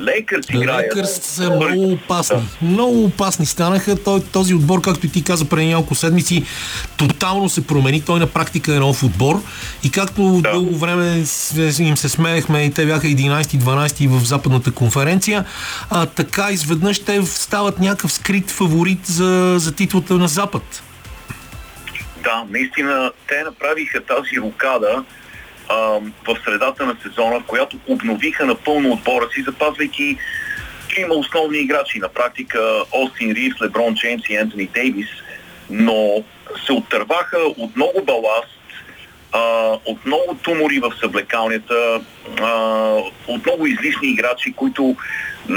Лейкърс играят. Лейкърс са много опасни. Да. Много опасни станаха. Той, този отбор, както и ти каза преди няколко седмици, тотално се промени. Той на практика е нов отбор. И както да. дълго време им се смеехме и те бяха 11-12 в западната конференция, а, така изведнъж те стават някакъв скрит фаворит за, за титлата на Запад. Да, наистина те направиха тази рукада в средата на сезона, в която обновиха напълно отбора си, запазвайки има основни играчи. На практика Остин Ривс, Леброн Джеймс и Ентони Дейвис – но се оттърваха от много баласт, а, от много тумори в съблекалнята, а, от много излишни играчи, които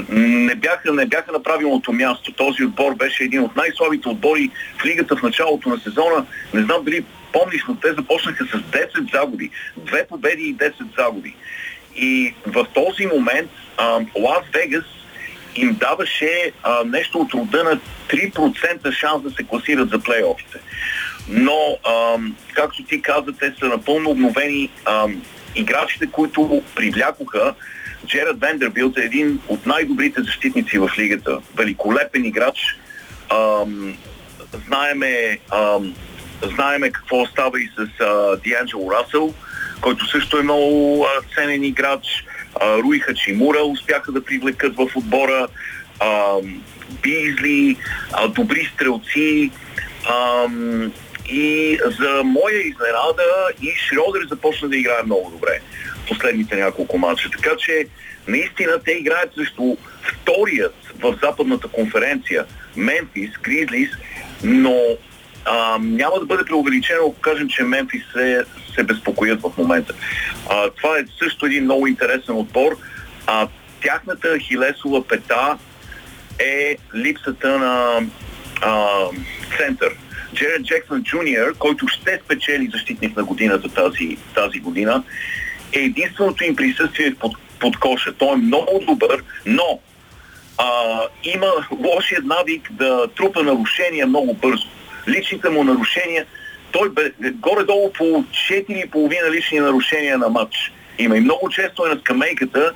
не бяха, не бяха на правилното място. Този отбор беше един от най-слабите отбори в лигата в началото на сезона. Не знам дали помниш, но те започнаха с 10 загуби. Две победи и 10 загуби. И в този момент Лас Вегас им даваше а, нещо от рода на 3% шанс да се класират за плейофите. Но, а, както ти каза, те са напълно обновени. А, играчите, които привлякоха, Джерард Вендербилт е един от най-добрите защитници в лигата. Великолепен играч. А, знаеме, а, знаеме какво става и с Дианджело Расъл, който също е много а, ценен играч. Руи Хачимура успяха да привлекат в отбора, а, Бизли, а, добри стрелци. А, и за моя изненада и Шродер започна да играе много добре последните няколко матча. Така че наистина те играят срещу вторият в западната конференция Мемфис, Гризлис, но а, няма да бъде преувеличено, ако кажем, че Мемфис се, се безпокоят в момента. А, това е също един много интересен отбор. А, тяхната хилесова пета е липсата на а, център. Джеред Джексън Джуниор, който ще спечели защитник на годината тази, тази година, е единственото им присъствие под, под коша. Той е много добър, но а, има лошият навик да трупа нарушения много бързо личните му нарушения. Той бе, горе-долу по 4,5 лични нарушения на матч. Има и много често е на скамейката,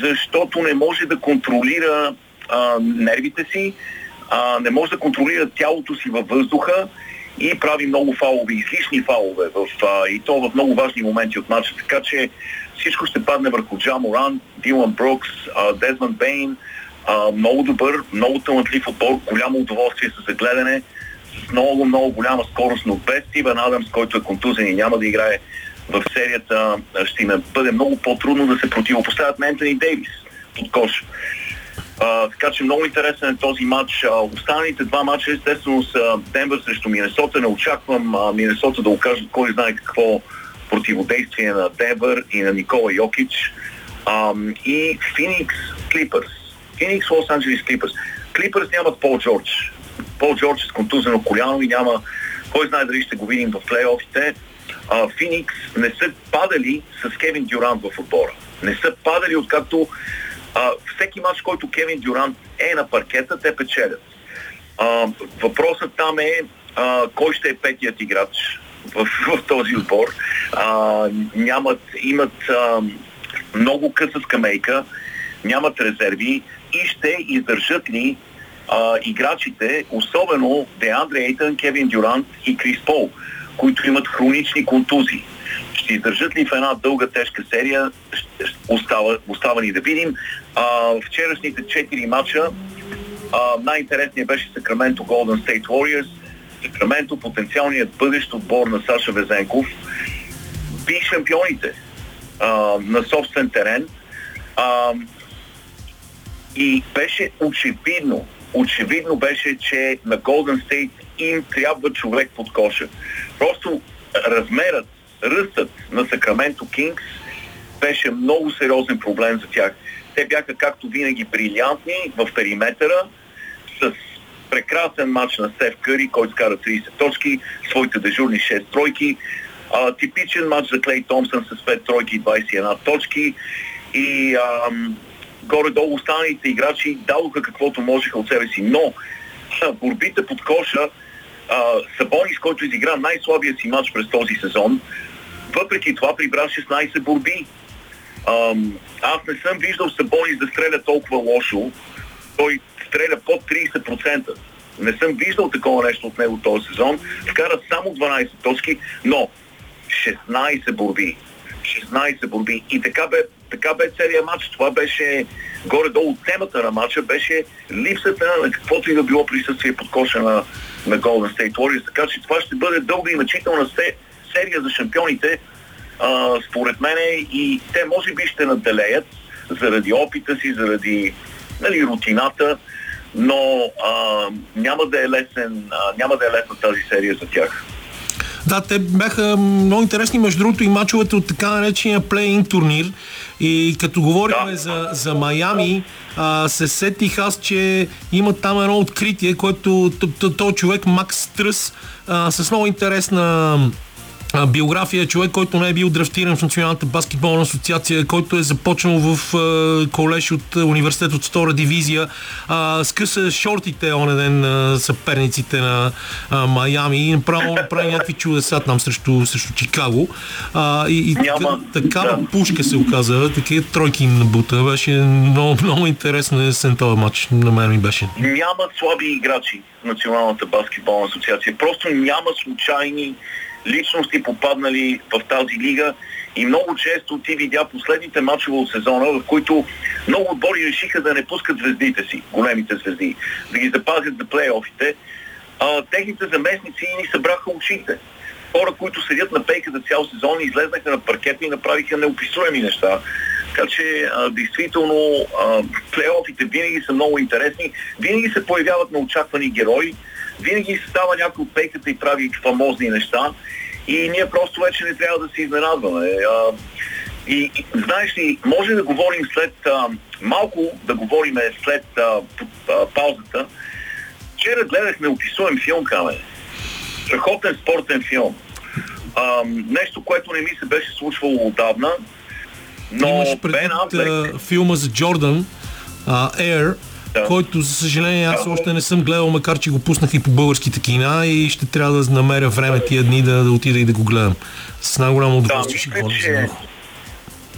защото не може да контролира а, нервите си, а, не може да контролира тялото си във въздуха и прави много фалове, излишни фалове в, а, и то в много важни моменти от матча. Така че всичко ще падне върху Джа Моран, Дилан Брукс, Дезман Бейн, а, много добър, много талантлив отбор, голямо удоволствие за гледане с много, много голяма скорост, но без Стивен Адамс, който е контузен и няма да играе в серията, ще им бъде много по-трудно да се противопоставят на Ентони Дейвис под кош. А, така че много интересен е този матч. А, останалите два матча естествено са Денвър срещу Миннесота. Не очаквам а, Миннесота да окажат кой знае какво противодействие на Денвър и на Никола Йокич. А, и Феникс Клипърс. Феникс Лос Анджелес Клипърс. Клипърс нямат Пол Джордж. Пол Джордж с контузено коляно и няма кой знае дали ще го видим в плейофите. А, Феникс не са падали с Кевин Дюрант в отбора. Не са падали откакто а, всеки матч, който Кевин Дюрант е на паркета, те печелят. А, въпросът там е а, кой ще е петият играч в, в този отбор. А, нямат, имат а, много къса скамейка, нямат резерви и ще издържат ли а, играчите, особено Деандре Ейтън, Кевин Дюрант и Крис Пол, които имат хронични контузии. Ще издържат ли в една дълга, тежка серия, остава, остава ни да видим. А, вчерашните четири мача а, най-интересният беше Сакраменто Golden State Warriors. Сакраменто, потенциалният бъдещ отбор на Саша Везенков, би шампионите а, на собствен терен. А, и беше очевидно, очевидно беше, че на Golden State им трябва човек под коша. Просто размерът, ръстът на Сакраменто Кингс беше много сериозен проблем за тях. Те бяха, както винаги, брилянтни в периметъра, с прекрасен матч на Стеф Къри, който скара 30 точки, своите дежурни 6 тройки, а, типичен матч за Клей Томсън с 5 тройки и 21 точки и ам, горе-долу останалите играчи дадоха каквото можеха от себе си. Но борбите под коша Сабонис, който изигра най-слабия си матч през този сезон, въпреки това прибра 16 борби. А, аз не съм виждал Сабонис да стреля толкова лошо. Той стреля под 30%. Не съм виждал такова нещо от него този сезон. Вкара само 12 точки, но 16 борби. 16 борби. И така бе така бе целият матч. Това беше горе-долу темата на матча, беше липсата на каквото и да било присъствие под коша на, на Golden State Warriors. Така че това ще бъде дълга и мъчителна серия за шампионите, а, според мене, и те може би ще наделеят заради опита си, заради нали, рутината, но а, няма да е лесен, а, няма да е лесна тази серия за тях. Да, те бяха много интересни, между другото, и мачовете от така наречения плейнг турнир. И като говорим да. за, за Майами, а, се сетих аз, че има там едно откритие, което този човек, Макс Тръс, а, с много интересна биография, човек, който не е бил драфтиран в Националната баскетболна асоциация, който е започнал в колеж от университет от втора дивизия, а, скъса шортите оне ден на съперниците на а, Майами и направо направи някакви чудеса там срещу, срещу Чикаго. А, и, и Няма, такава да. пушка се оказа, такива тройки на бута. Беше много, много интересно есен този матч. На мен ми беше. Няма слаби играчи в Националната баскетболна асоциация. Просто няма случайни личности попаднали в тази лига и много често ти видя последните мачове от сезона, в които много отбори решиха да не пускат звездите си, големите звезди, да ги запазят за плейофите. А, техните заместници ни събраха очите. Хора, които седят на пейката цял сезон, излезнаха на паркета и направиха неописуеми неща. Така че, а, действително, а, плейофите винаги са много интересни. Винаги се появяват на очаквани герои винаги става някой от пейката и прави фамозни неща и ние просто вече не трябва да се изненадваме. А, и, и знаеш ли, може да говорим след а, малко, да говорим след а, а, паузата. Вчера гледахме описуем филм, Каме. Страхотен спортен филм. А, нещо, което не ми се беше случвало отдавна. Но Имаш предвид Афлек... филма за Джордан, uh, Air, да. който, за съжаление, аз още не съм гледал, макар че го пуснах и по българските кина и ще трябва да намеря време тия дни да, да отида и да го гледам. С най-голямо удоволствие да, ще говорим че... за него.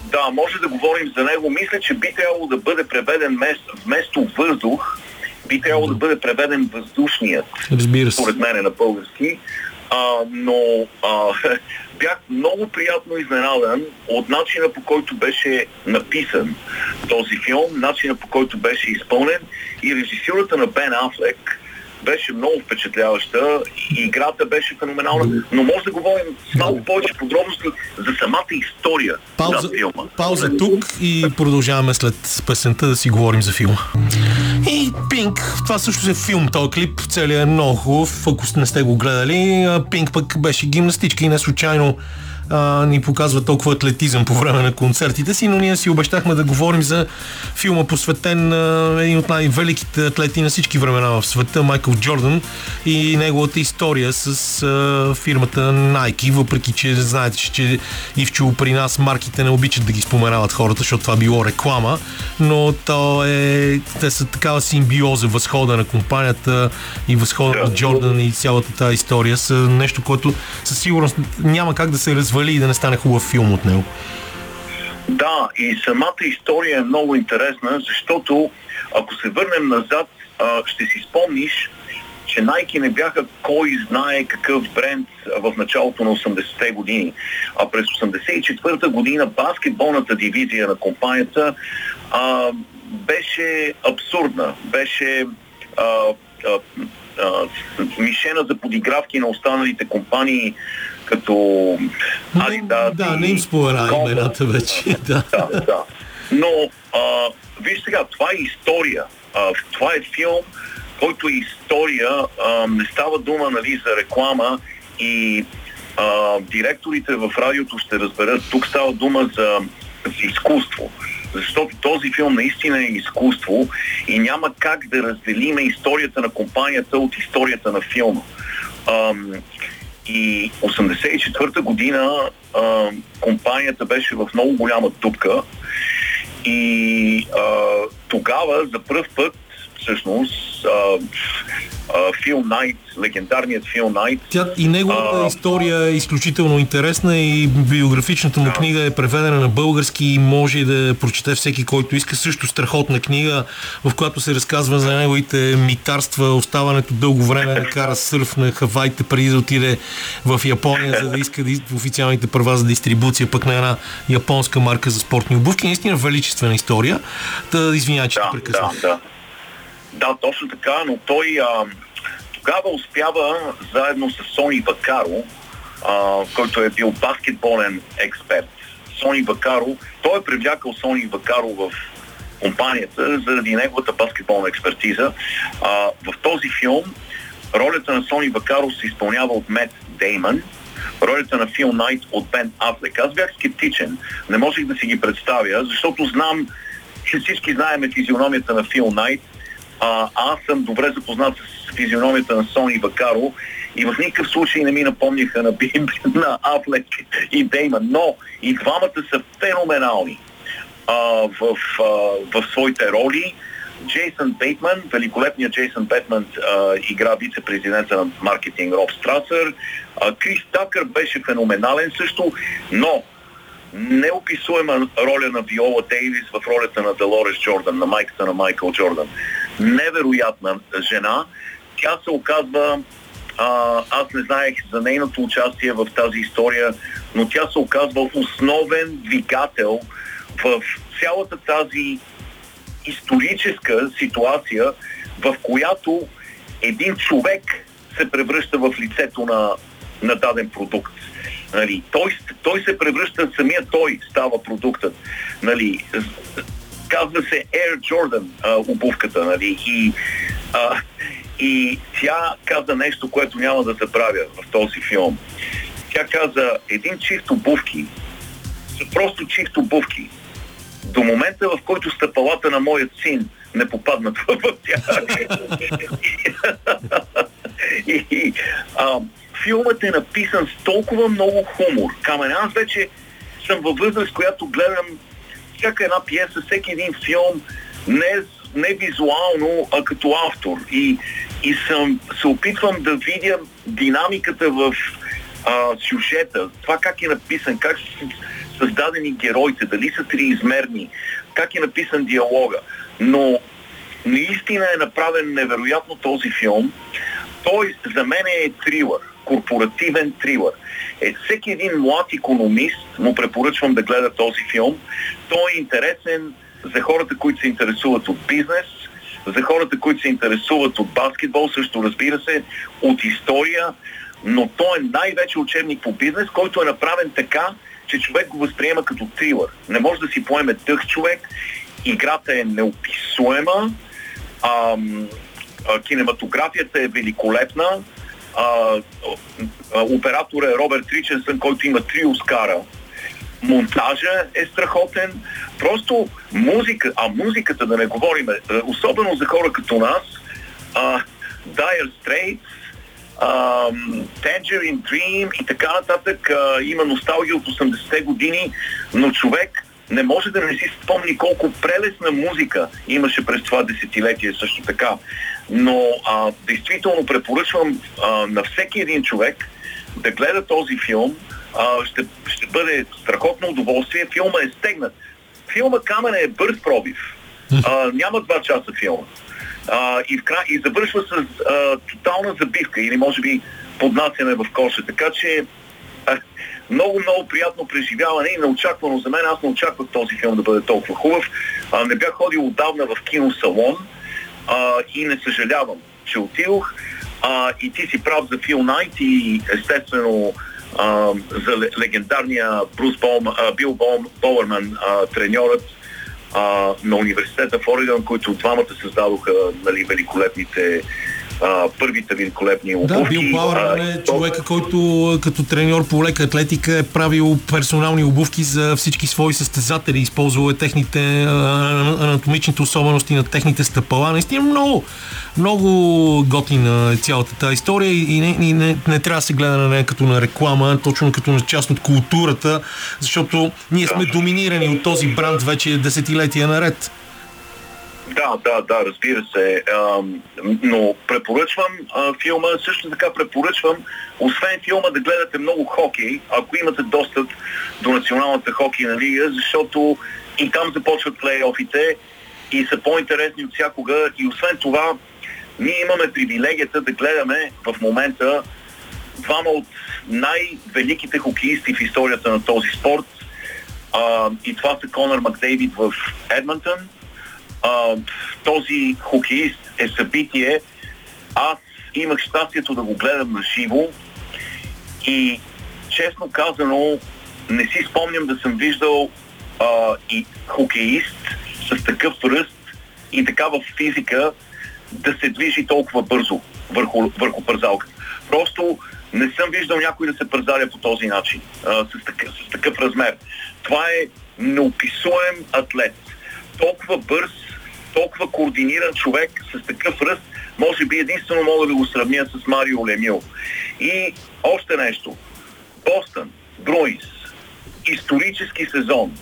Да, може да говорим за него. Мисля, че би трябвало да бъде преведен вместо, въздух, би трябвало да бъде преведен въздушният. Разбира се. Според мен на български. А, но а, бях много приятно изненадан от начина по който беше написан този филм, начина по който беше изпълнен и режисурата на Бен Афлек беше много впечатляваща и играта беше феноменална, но може да говорим с малко повече подробности за самата история пауза, на филма. Пауза тук и продължаваме след песента да си говорим за филма. И Пинк, това също е филм, този клип, целият е много хубав, ако не сте го гледали. Пинк пък беше гимнастичка и не случайно а, ни показва толкова атлетизъм по време на концертите си, но ние си обещахме да говорим за филма посветен на един от най-великите атлети на всички времена в света, Майкъл Джордан и неговата история с а, фирмата Nike, въпреки че знаете, че Ивчо при нас марките не обичат да ги споменават хората, защото това било реклама, но то е, те са такава симбиоза, възхода на компанията и възхода на Джордан и цялата тази история са нещо, което със сигурност няма как да се развива развали и да не стане хубав филм от него. Да, и самата история е много интересна, защото ако се върнем назад, ще си спомниш, че Nike не бяха кой знае какъв бренд в началото на 80-те години. А през 84-та година баскетболната дивизия на компанията а, беше абсурдна, беше а, а, а, мишена за подигравки на останалите компании като Adidas. Да, не им спомена имената вече. да. да, да. Но а, виж сега, това е история. А, това е филм, който е история. А, не става дума нали, за реклама и а, директорите в радиото ще разберат. Тук става дума за, за изкуство. Защото този филм наистина е изкуство и няма как да разделиме историята на компанията от историята на филма. И 84-та година а, компанията беше в много голяма дупка. И а, тогава за първ път всъщност Фил Найт, легендарният Фил Найт. Тя и неговата а, история е изключително интересна и биографичната му да. книга е преведена на български и може да прочете всеки, който иска. Също страхотна книга, в която се разказва за неговите митарства, оставането дълго време да кара сърф на Хавайте преди да отиде в Япония, за да иска официалните права за дистрибуция пък на една японска марка за спортни обувки. Наистина величествена история. Та извинявай, че да, прекъсвам. Да, да. Да, точно така, но той а, тогава успява заедно с Сони Бакаро, а, който е бил баскетболен експерт. Сони Бакаро, той е привлякал Сони Бакаро в компанията заради неговата баскетболна експертиза. А, в този филм ролята на Сони Бакаро се изпълнява от Мет Деймън, ролята на Фил Найт от Бен Афлек. Аз бях скептичен, не можех да си ги представя, защото знам, че всички знаеме физиономията на Фил Найт, а, аз съм добре запознат с физиономията на Сони Бакаро и в никакъв случай не ми напомниха на, Бим, на Афлек и Дейман, но и двамата са феноменални а, в, а, в своите роли. Джейсън Бейтман, великолепният Джейсън Бейтман игра вице-президента на маркетинг Роб Страсър. А, Крис Такър беше феноменален също, но неописуема роля на Виола Дейвис в ролята на Делорес Джордан, на майката на Майкъл Джордан. Невероятна жена. Тя се оказва а, аз не знаех за нейното участие в тази история, но тя се оказва основен двигател в цялата тази историческа ситуация, в която един човек се превръща в лицето на, на даден продукт. Нали, той, той се превръща, самия той става продуктът. Нали, казва се Air Jordan а, обувката. Нали, и, а, и тя каза нещо, което няма да забравя в този филм. Тя каза, един чифт обувки са просто чифт обувки. До момента, в който стъпалата на моят син не попаднат в тях. и, и, а, филмът е написан с толкова много хумор. Камен, аз вече съм във възраст, която гледам всяка една пиеса, всеки един филм, не, не визуално, а като автор. И, и съм, се опитвам да видя динамиката в а, сюжета, това как е написан, как са създадени героите, дали са триизмерни, как е написан диалога. Но наистина е направен невероятно този филм. Той за мен е трилър, корпоративен трилър. Е, всеки един млад економист му препоръчвам да гледа този филм. Той е интересен за хората, които се интересуват от бизнес, за хората, които се интересуват от баскетбол, също разбира се, от история, но той е най-вече учебник по бизнес, който е направен така, че човек го възприема като трилър. Не може да си поеме дъх човек, играта е неописуема, ам, а, кинематографията е великолепна, а, а, оператор е Роберт Риченсън, който има три Оскара. Монтажа е страхотен, просто музика, а музиката да не говорим, е, особено за хора като нас, uh, Dire Straits, uh, Tangerine Dream и така нататък, uh, има носталгия от 80-те години, но човек не може да не си спомни колко прелесна музика имаше през това десетилетие също така. Но а, действително препоръчвам а, на всеки един човек да гледа този филм, а, ще, ще бъде страхотно удоволствие. Филма е стегнат. Филма Камена е бърз пробив. А, няма два часа филма. А, и, в кра... и завършва с а, тотална забивка или може би поднасяне в коша. Така че а, много, много приятно преживяване и неочаквано за мен. Аз не очаквах този филм да бъде толкова хубав. А, не бях ходил отдавна в киносалон а, и не съжалявам, че отидох. А, и ти си прав за Фил Найт и естествено а, за легендарния Брус Болм, а, Бил Болм, Болърман, а, треньорът а, на университета в Орегон, които двамата създадоха нали, великолепните а, първите великолепни обувки. Да, Бил Пауърман е човека, който като треньор по лека атлетика е правил персонални обувки за всички свои състезатели, използвал е техните анатомичните особености на техните стъпала. Наистина много, много готина е цялата тази история и, не, и не, не трябва да се гледа на нея като на реклама, точно като на част от културата, защото ние сме доминирани от този бранд вече десетилетия наред. Да, да, да, разбира се. Но препоръчвам филма, също така препоръчвам, освен филма, да гледате много хокей, ако имате достъп до Националната хокейна лига, защото и там започват плейофите и са по-интересни от всякога. И освен това, ние имаме привилегията да гледаме в момента двама от най-великите хокеисти в историята на този спорт. И това са Конър Макдейвид в Едмонтън а, този хокеист е събитие. Аз имах щастието да го гледам на живо и честно казано не си спомням да съм виждал а, и хокеист с такъв ръст и такава физика да се движи толкова бързо върху, върху пързалката. Просто не съм виждал някой да се пързаля по този начин, а, с, такъв, с такъв размер. Това е неописуем атлет. Толкова бърз, толкова координиран човек с такъв ръст, може би единствено мога да го сравня с Марио Лемил. И още нещо. Бостън, Бруинс, исторически сезон,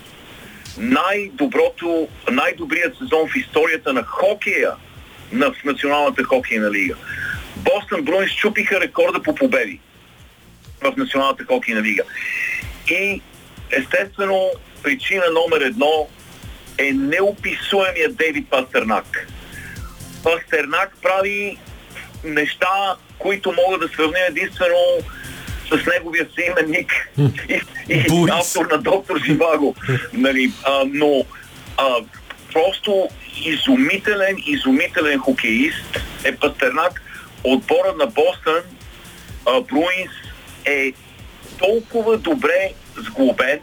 най-доброто, най-добрият сезон в историята на хокея на, в Националната хокейна лига. Бостън Бруинс чупиха рекорда по победи в Националната хокейна лига. И естествено причина номер едно е неописуемия Дейвид Пастернак. Пастернак прави неща, които мога да сравня единствено с неговия си именник и, и автор на доктор Живаго. Нали, а, но а, просто изумителен, изумителен хокеист е Пастернак. Отбора на Бостън а, Бруинс е толкова добре сглобен,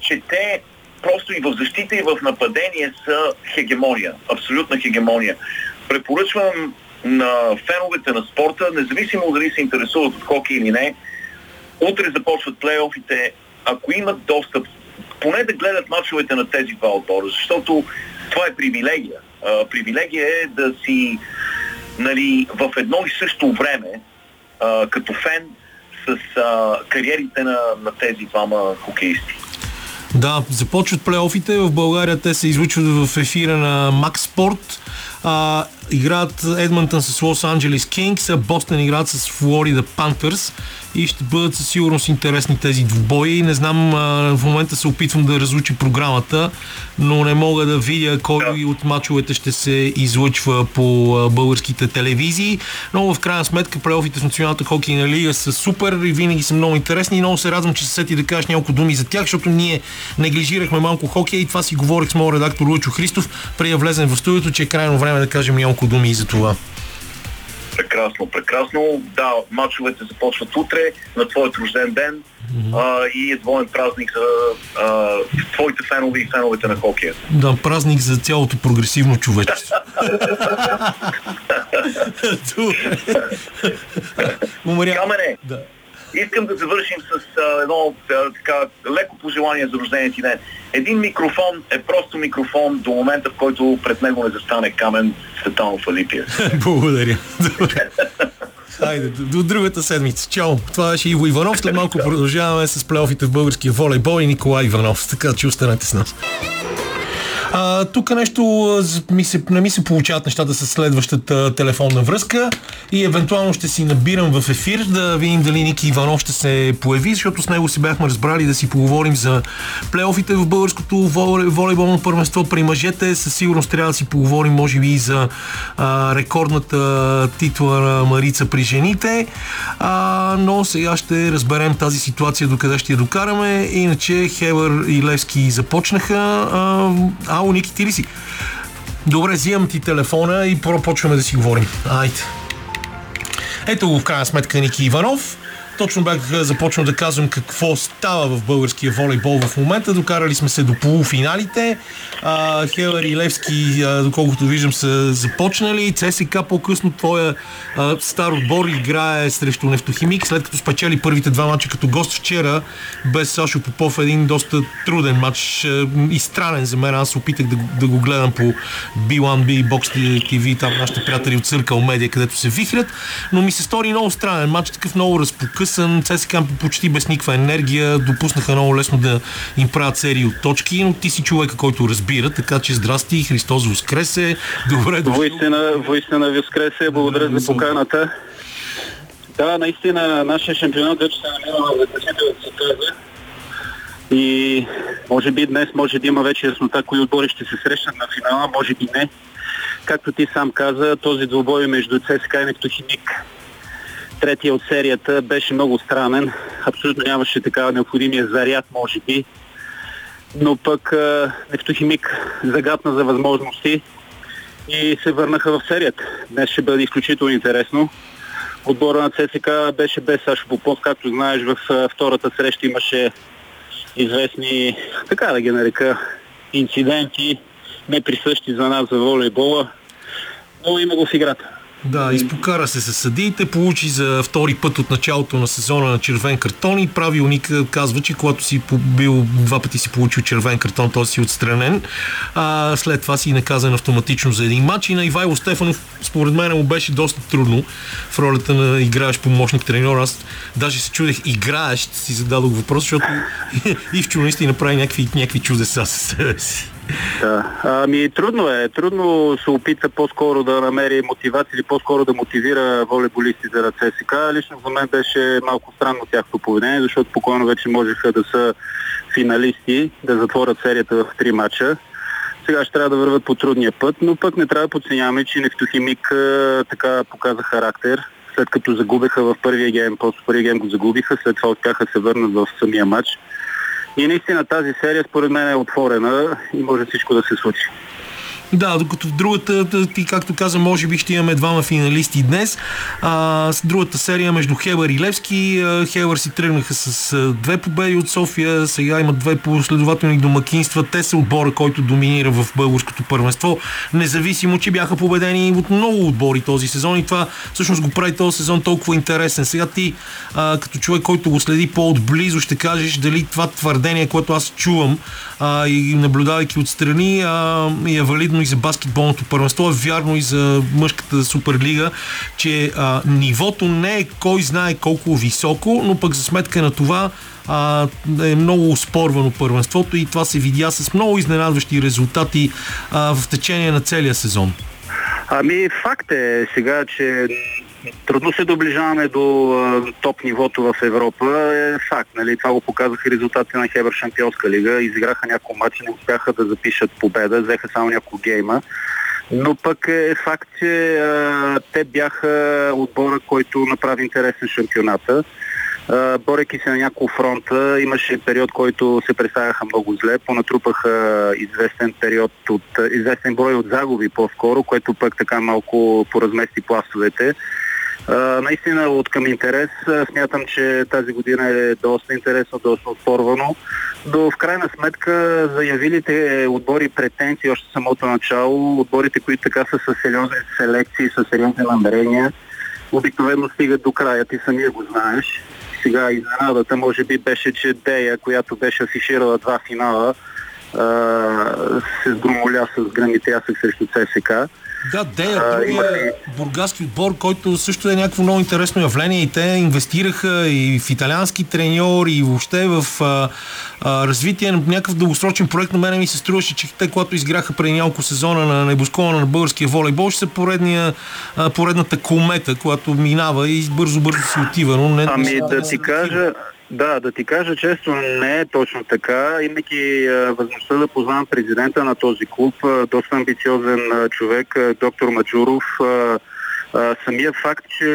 че те просто и в защита и в нападение са хегемония, абсолютна хегемония. Препоръчвам на феновете на спорта, независимо дали се интересуват от хокей или не, утре започват плейофите, ако имат достъп, поне да гледат мачовете на тези два отбора, защото това е привилегия. А, привилегия е да си нали, в едно и също време, а, като фен, с а, кариерите на, на тези двама хокеисти. Да, започват плейофите. В България те се излучват в ефира на Макс Спорт. А, играят Едмонтън с Лос Анджелес Кингс, а Бостън играят с Флорида Пантърс и ще бъдат със сигурност интересни тези двубои. Не знам, в момента се опитвам да разучи програмата, но не мога да видя кой от мачовете ще се излъчва по българските телевизии. Но в крайна сметка плейофите в Националната хокейна лига са супер и винаги са много интересни и много се радвам, че се сети да кажеш няколко думи за тях, защото ние неглижирахме малко хокей и това си говорих с моят редактор Лучо Христов, преди да влезем в студиото, че е крайно време да кажем няколко думи и за това. Прекрасно, прекрасно. Да, мачовете започват утре на твоят рожден ден mm-hmm. а, и е двоен празник за а, твоите фенове и феновете на хокея. Да, празник за цялото прогресивно човечество. Камене, да. Искам да завършим с а, едно а, така леко пожелание за рождения ти ден. Един микрофон е просто микрофон до момента, в който пред него не застане камен Светанов Алипия. Благодаря. Хайде, до, до другата седмица. Чао. Това беше Иво Иванов. След малко продължаваме с плейофите в българския волейбол и Николай Иванов. Така че останете с нас. А, тук нещо ми се, не ми се получават нещата с следващата телефонна връзка и евентуално ще си набирам в ефир да видим дали Ники Иванов ще се появи, защото с него си бяхме разбрали да си поговорим за плейофите в българското волейболно първенство при мъжете. Със сигурност трябва да си поговорим, може би, и за а, рекордната титла на Марица при жените. А, но сега ще разберем тази ситуация докъде ще я докараме. Иначе Хевър и Левски започнаха. А, Ало, Ники, ти ли си? Добре, взимам ти телефона и почваме да си говорим. Айде. Ето го в крайна сметка Ники Иванов. Точно бях започнал да казвам какво става в българския волейбол в момента. Докарали сме се до полуфиналите. А, Хелър и Левски, а, доколкото виждам, са започнали. ЦСК по-късно твоя а, стар отбор играе срещу Нефтохимик, след като спечели първите два мача като гост вчера, без Сашо Попов един доста труден матч а, и странен за мен. Аз опитах да, да го гледам по B1B, Box TV, там нашите приятели от Circle Media, където се вихрят, но ми се стори много странен матч, такъв много разпокъсан, ЦСКА почти без никаква енергия, допуснаха много лесно да им правят серии от точки, но ти си човека, който разбира, така че здрасти, Христос Воскресе, добре дошъл. Воистина, воистина Воскресе, благодаря за поканата. Да, наистина, нашия шампионат вече се намира в заключителната фаза. И може би днес може да има вече яснота кои отбори ще се срещнат на финала, може би не. Както ти сам каза, този двубой между ЦСКА и Нефтохимик третия от серията беше много странен. Абсолютно нямаше така необходимия заряд, може би. Но пък Нефтохимик загадна за възможности и се върнаха в серията. Днес ще бъде изключително интересно. Отбора на ЦСК беше без Сашо Попов. Както знаеш, в втората среща имаше известни, така да ги нарека, инциденти, неприсъщи за нас за волейбола, но има го в играта. Да, изпокара се с съдиите, получи за втори път от началото на сезона на червен картон и правилник казва, че когато си бил два пъти си получил червен картон, той си отстранен. А, след това си наказан автоматично за един матч и на Ивайло Стефанов според мен му беше доста трудно в ролята на играеш помощник треньор. Аз даже се чудех играеш, си зададох въпрос, защото и в чудности направи някакви, някакви чудеса със себе си. Да. Ами трудно е. Трудно се опита по-скоро да намери мотивация или по-скоро да мотивира волейболистите на ЦСК. Лично за мен беше малко странно тяхното поведение, защото спокойно вече можеха да са финалисти, да затворят серията в три мача. Сега ще трябва да върват по трудния път, но пък не трябва да подценяваме, че Нефтохимик така показа характер. След като загубиха в първия гейм, после първия гейм го загубиха, след това успяха се върнат в самия матч. И наистина тази серия според мен е отворена и може всичко да се случи. Да, докато в другата, ти както каза, може би ще имаме двама финалисти днес. А, с другата серия между Хебър и Левски. Хебър си тръгнаха с две победи от София, сега имат две последователни домакинства. Те са отбора, който доминира в българското първенство, независимо, че бяха победени от много отбори този сезон и това всъщност го прави този сезон толкова интересен. Сега ти, а, като човек, който го следи по-отблизо, ще кажеш дали това твърдение, което аз чувам а, и наблюдавайки отстрани, а, е валидно и за баскетболното първенство, е вярно и за мъжката суперлига, че а, нивото не е кой знае колко високо, но пък за сметка на това а, е много спорвано първенството и това се видя с много изненадващи резултати а, в течение на целия сезон. Ами факт е сега, че Трудно се доближаваме до а, топ нивото в Европа. Е факт. Нали? Това го показаха резултати на Хебър Шампионска лига. Изиграха няколко матча, не успяха да запишат победа, взеха само няколко гейма. Но пък е факт, че а, те бяха отбора, който направи интересен шампионата. Uh, борейки се на няколко фронта, имаше период, който се представяха много зле, понатрупаха известен период от, известен брой от загуби по-скоро, което пък така малко поразмести пластовете. Наистина от към интерес. Смятам, че тази година е доста интересно, доста отпорвано. Но в крайна сметка заявилите отбори претенции още самото начало, отборите, които така са с сериозни селекции, с сериозни намерения, обикновено стигат до края. Ти самия го знаеш. Сега изненадата може би беше, че Дея, която беше афиширала два финала, се сгромоля с граните срещу ЦСК. Да, Дея, другия бургаски отбор, който също е някакво много интересно явление и те инвестираха и в италиански треньор и въобще в а, а, развитие на някакъв дългосрочен проект. На мен ми се струваше, че те, когато изграха преди няколко сезона на небосклона на българския волейбол, ще са поредния, а, поредната комета, която минава и бързо-бързо си отива. Но не, ами да ти кажа, да, да ти кажа често не е точно така. Имайки възможността да познавам президента на този клуб, доста амбициозен човек, доктор Маджуров, самия факт, че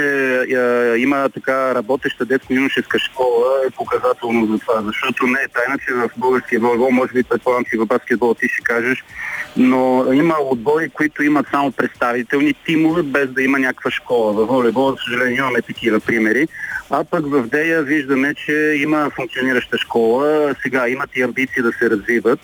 има така работеща детско-юношеска школа е показателно за това, защото не е тайна, че в българския волейбол, може би предполагам, че в баскетбол ти ще кажеш, но има отбори, които имат само представителни тимове, без да има някаква школа. В волейбол, за съжаление, имаме такива примери. А пък в Дея виждаме, че има функционираща школа, сега имат и амбиции да се развиват.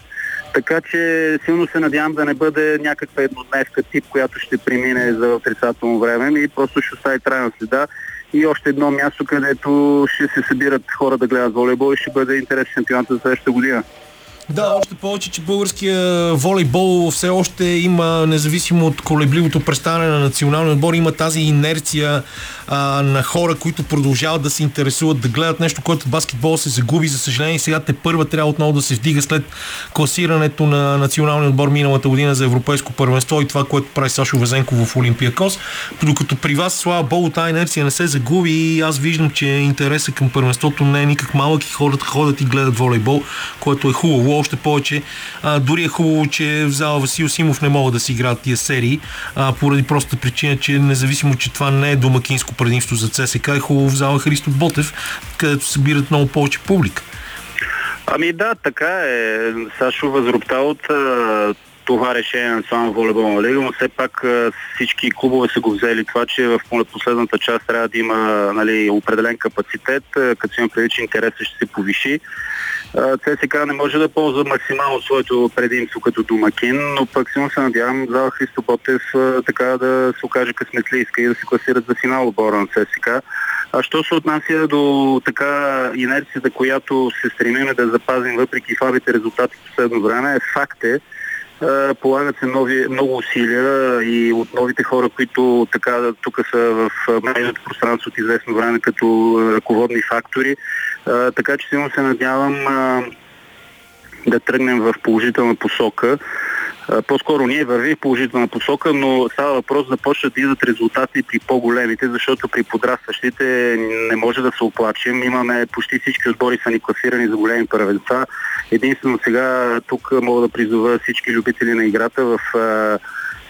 Така че силно се надявам да не бъде някаква еднодневка тип, която ще премине за отрицателно време и просто ще остави трайна следа. И още едно място, където ще се събират хора да гледат волейбол и ще бъде интересен шампионата за следващата година. Да, още повече, че българския волейбол все още има, независимо от колебливото представяне на националния отбор, има тази инерция а, на хора, които продължават да се интересуват, да гледат нещо, което баскетбол се загуби. За съжаление, сега те първа трябва отново да се вдига след класирането на националния отбор миналата година за европейско първенство и това, което прави Сашо Везенко в Олимпиакос. Докато при вас, слава богу, тази инерция не се загуби и аз виждам, че интересът към първенството не е никак малък и хората ходят и гледат волейбол, което е хубаво. Още повече, а, дори е хубаво, че в зала Васил Симов не могат да си играят тия серии, а, поради простата причина, че независимо, че това не е домакинско предимство за ЦСК, е хубаво в зала Христо Ботев, където събират много повече публика. Ами да, така е. Сашо възрубта от това решение на Национална волейболна лига, но все пак всички клубове са го взели това, че в последната част трябва да има нали, определен капацитет, като има преди, че интересът ще се повиши. ЦСК не може да ползва максимално своето предимство като домакин, но пък силно се надявам за Христо Ботев така да се окаже късметлийска и да се класират за финал отбора на ЦСК. А що се отнася до така инерцията, която се стремиме да запазим въпреки слабите резултати в последно време, факт е, полагат се нови, много усилия и от новите хора, които така тук са в медийното пространство от известно време като ръководни фактори. Така че силно се надявам да тръгнем в положителна посока по-скоро ние върви в положителна посока, но става въпрос да почнат да идват резултати при по-големите, защото при подрастващите не може да се оплачем. Имаме почти всички отбори са ни класирани за големи първенца. Единствено сега тук мога да призова всички любители на играта в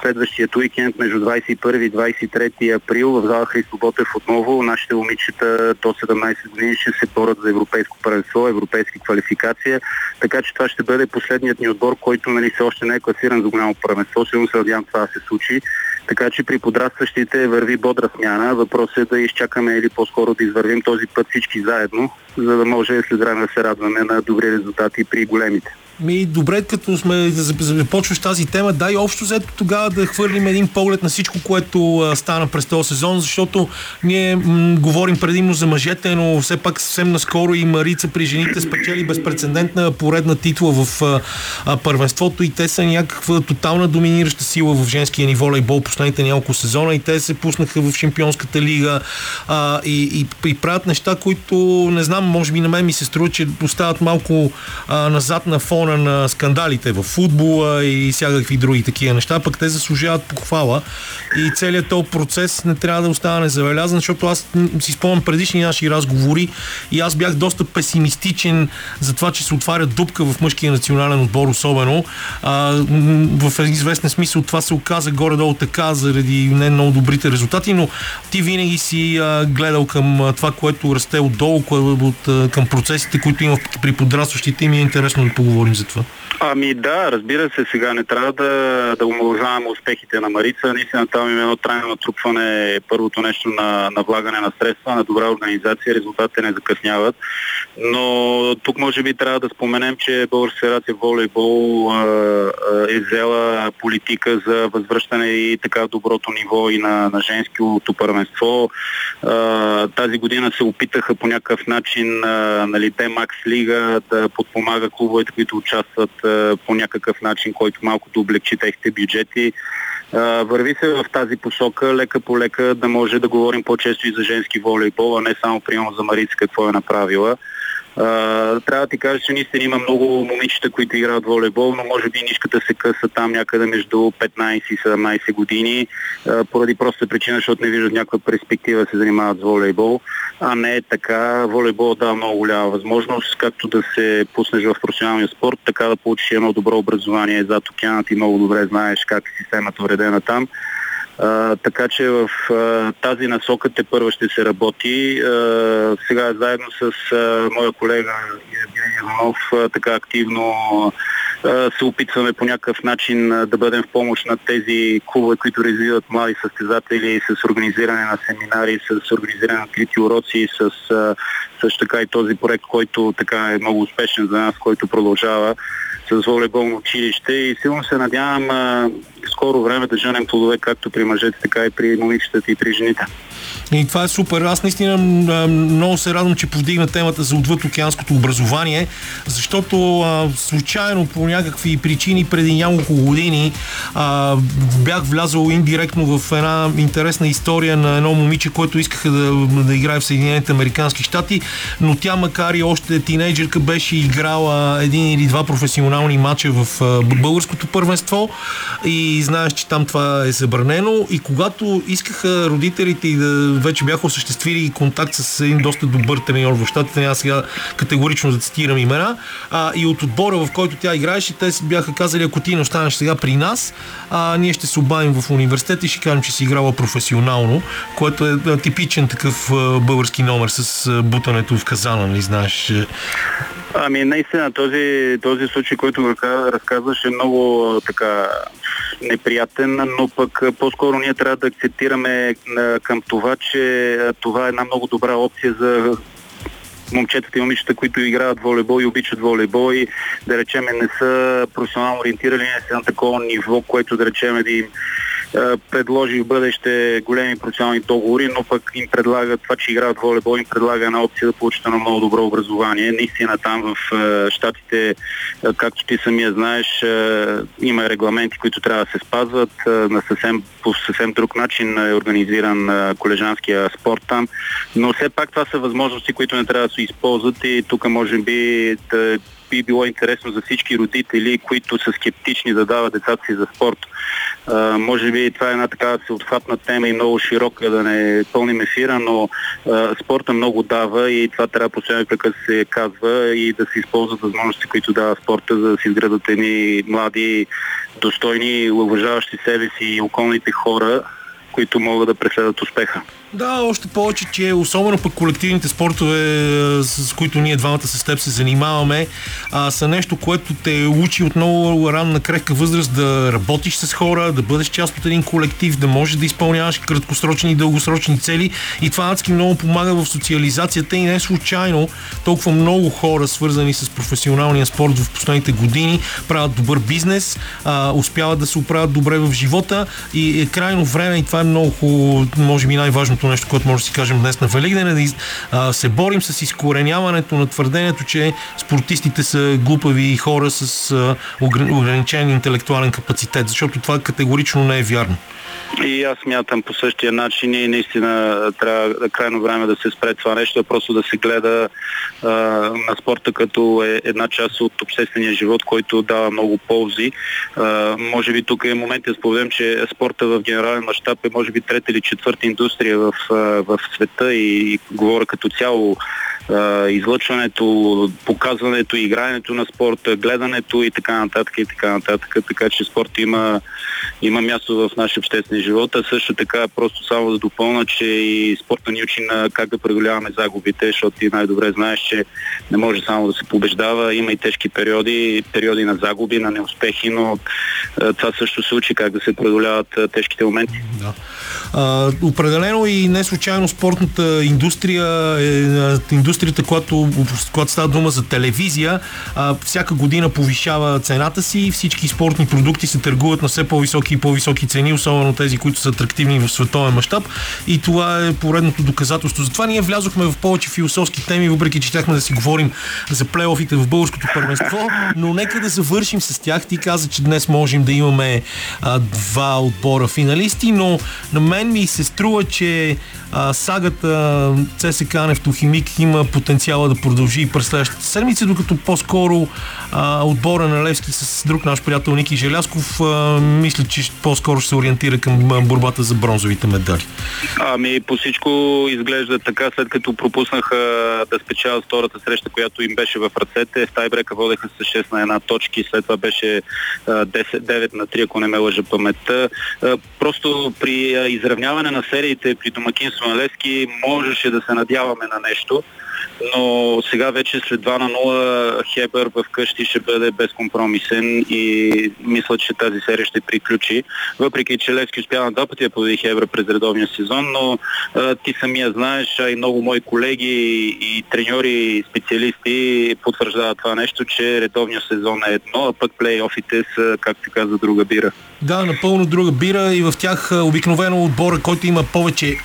следващият уикенд между 21 и 23 април в зала Христо Ботев отново нашите момичета до 17 години ще се борят за европейско първенство, европейски квалификация. Така че това ще бъде последният ни отбор, който нали, все още не е класиран за голямо първенство. Сигурно се надявам това да се случи. Така че при подрастващите върви бодра смяна. Въпросът е да изчакаме или по-скоро да извървим този път всички заедно, за да може след време да се радваме на добри резултати при големите. Ми, добре, като сме започваш тази тема, дай общо взето тогава да хвърлим един поглед на всичко, което а, стана през този сезон, защото ние м- говорим предимно за мъжете, но все пак съвсем наскоро и Марица при жените спечели безпредседентна поредна титла в а, а, първенството и те са някаква тотална доминираща сила в женския ни волейбол последните няколко сезона и те се пуснаха в Шампионската лига а, и, и, и правят неща, които не знам, може би на мен ми се струва, че остават малко а, назад на фона на скандалите в футбола и всякакви други такива неща, пък те заслужават похвала и целият този процес не трябва да остава незабелязан, защото аз си спомням предишни наши разговори и аз бях доста песимистичен за това, че се отваря дупка в мъжкия национален отбор особено. А, в известен смисъл това се оказа горе-долу така заради не много добрите резултати, но ти винаги си а, гледал към това, което расте отдолу, от, към процесите, които има при подрастващите и ми е интересно да поговорим за това. Ами да, разбира се, сега не трябва да, да омалжаваме успехите на Марица. Наистина там има едно трайно натрупване, първото нещо на, на влагане на средства, на добра организация, резултатите не закъсняват. Но тук може би трябва да споменем, че Българска федерация волейбол а, а, е взела политика за възвръщане и така доброто ниво и на, на женското първенство. А, тази година се опитаха по някакъв начин а, нали, Макс Лига да подпомага клубовете, които участват по някакъв начин, който малко да облегчи техните бюджети. Върви се в тази посока, лека по лека да може да говорим по-често и за женски волейбол, а не само примерно за Марица какво е направила. Uh, трябва да ти кажа, че наистина има много момичета, които играят волейбол, но може би нишката се къса там някъде между 15 и 17 години, uh, поради проста причина, защото не виждат някаква перспектива да се занимават с волейбол, а не е така. Волейбол дава много голяма възможност, както да се пуснеш в професионалния спорт, така да получиш едно добро образование зад океанът и много добре знаеш как е системата уредена там. А, така че в а, тази насока те първо ще се работи. А, сега заедно с а, моя колега Евгений Иванов така активно а, се опитваме по някакъв начин а, да бъдем в помощ на тези клубове, които развиват млади състезатели с организиране на семинари, с организиране на открити уроци, с а, също така и този проект, който така е много успешен за нас, който продължава с волейболно училище и силно се надявам а, скоро време да женем плодове както при мъжете, така и при момичетата и при жените. И това е супер. Аз наистина много се радвам, че повдигна темата за отвъд океанското образование, защото а, случайно по някакви причини преди няколко години а, бях влязал индиректно в една интересна история на едно момиче, което искаха да, да играе в Съединените Американски щати, но тя макар и още тинейджерка беше играла един или два професионални матча в а, българското първенство и знаеш, че там това е забранено и когато искаха родителите и да вече бяха осъществили контакт с един доста добър треньор в щатите, няма сега категорично да цитирам имена, а, и от отбора, в който тя играеше, те бяха казали, ако ти не останеш сега при нас, а, ние ще се обавим в университета и ще кажем, че си играла професионално, което е типичен такъв а, български номер с а, бутането в казана, нали знаеш. Ами наистина този, този случай, който разка- разказваш е много така неприятен, но пък по-скоро ние трябва да акцептираме към това, че това е една много добра опция за момчетата и момичета, които играят волейбол и обичат волейбол и да речеме не са професионално ориентирани, не са на такова ниво, което да речеме да им предложи в бъдеще големи професионални договори, но пък им предлага това, че играят волейбол, им предлага една опция да получат едно много добро образование. Наистина там в е, Штатите, е, както ти самия знаеш, е, има регламенти, които трябва да се спазват. Е, на съвсем, по съвсем друг начин е организиран е, колежанския спорт там, но все пак това са възможности, които не трябва да се използват и тук може би да би било интересно за всички родители, които са скептични да дават децата си за спорт. А, може би това е една така всеотхватна тема и много широка, да не пълним ефира, но а, спорта много дава и това трябва постоянно да се казва и да се използват възможности, които дава спорта, за да се изградат едни млади, достойни, уважаващи себе си и околните хора, които могат да преследват успеха. Да, още повече, че особено пък колективните спортове, с които ние двамата с теб се занимаваме, а, са нещо, което те учи от много ранна крехка възраст да работиш с хора, да бъдеш част от един колектив, да можеш да изпълняваш краткосрочни и дългосрочни цели. И това адски много помага в социализацията и не случайно толкова много хора, свързани с професионалния спорт в последните години, правят добър бизнес, а, успяват да се оправят добре в живота и е крайно време и това е много хубаво, може би най-важното нещо, което може да си кажем днес на Великден е да из, а, се борим с изкореняването на твърдението, че спортистите са глупави хора с а, ограничен интелектуален капацитет, защото това категорично не е вярно. И аз мятам по същия начин и наистина трябва крайно време да се спре това нещо, просто да се гледа а, на спорта като е една част от обществения живот, който дава много ползи. А, може би тук е момент да споменем, че спорта в генерален мащаб е може би трета или четвърта индустрия в, в света и, и говоря като цяло излъчването, показването, игрането на спорта, гледането и така нататък и така нататък. Така че спорт има, има място в нашия обществен живот, а също така просто само да допълна, че и спорта ни учи на как да преодоляваме загубите, защото ти най-добре знаеш, че не може само да се побеждава, има и тежки периоди, периоди на загуби, на неуспехи, но това също се учи как да се преодоляват тежките моменти. Да. А, определено и не случайно спортната индустрия е индустрията, която, когато става дума за телевизия, а, всяка година повишава цената си и всички спортни продукти се търгуват на все по-високи и по-високи цени, особено тези, които са атрактивни в световен мащаб. И това е поредното доказателство. Затова ние влязохме в повече философски теми, въпреки че щяхме да си говорим за плейофите в българското първенство, но нека да завършим с тях. Ти каза, че днес можем да имаме а, два отбора финалисти, но на мен ми се струва, че а, сагата ЦСК Нефтохимик има потенциала да продължи и през следващите седмици, докато по-скоро а, отбора на Левски с друг наш приятел Ники Желясков а, мисля, че по-скоро ще се ориентира към борбата за бронзовите медали. Ами по всичко изглежда така, след като пропуснаха да спечелят втората среща, която им беше в ръцете. В тайбрека водеха с 6 на една точки, след това беше 10, 9 на 3, ако не ме лъжа паметта. Просто при изравняване на сериите при домакинство на Левски можеше да се надяваме на нещо но сега вече след 2 на 0 Хебър в къщи ще бъде безкомпромисен и мисля, че тази серия ще приключи. Въпреки, че Левски успя на два пъти да победи Хебър през редовния сезон, но а, ти самия знаеш, а и много мои колеги и треньори и специалисти потвърждават това нещо, че редовния сезон е едно, а пък плейофите са, както каза, друга бира. Да, напълно друга бира и в тях обикновено отбора, който има повече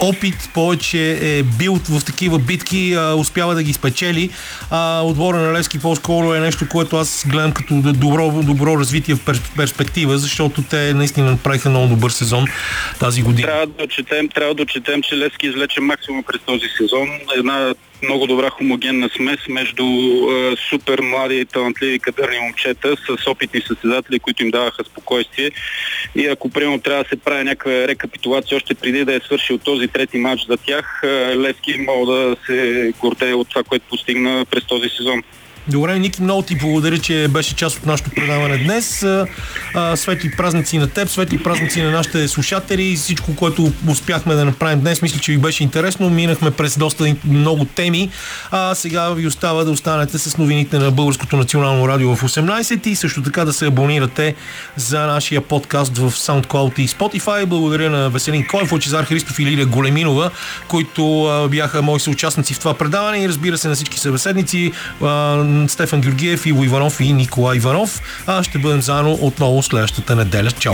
опит, повече е бил в такива битки, а, успява да ги спечели. А, отбора на Левски по-скоро е нещо, което аз гледам като добро, добро развитие в перспектива, защото те наистина направиха много добър сезон тази година. Трябва да отчетем, трябва да отчетем че Левски излече максимум през този сезон. Една много добра хомогенна смес между е, супер млади и талантливи кадърни момчета с опитни състезатели, които им даваха спокойствие. И ако примерно трябва да се прави някаква рекапитулация още преди да е свършил този трети матч за тях, е, Левски мога да се гордее от това, което постигна през този сезон. Добре, Ники, много ти благодаря, че беше част от нашото предаване днес. Светли празници на теб, светли празници на нашите слушатели. Всичко, което успяхме да направим днес, мисля, че ви беше интересно. Минахме през доста много теми. А сега ви остава да останете с новините на Българското национално радио в 18 и също така да се абонирате за нашия подкаст в SoundCloud и Spotify. Благодаря на Веселин Коев, Лъчезар Христов и Лилия Големинова, които бяха мои съучастници в това предаване и разбира се на всички събеседници Стефан Георгиев, Иво Иванов и Николай Иванов. А ще бъдем заедно отново следващата неделя. Чао!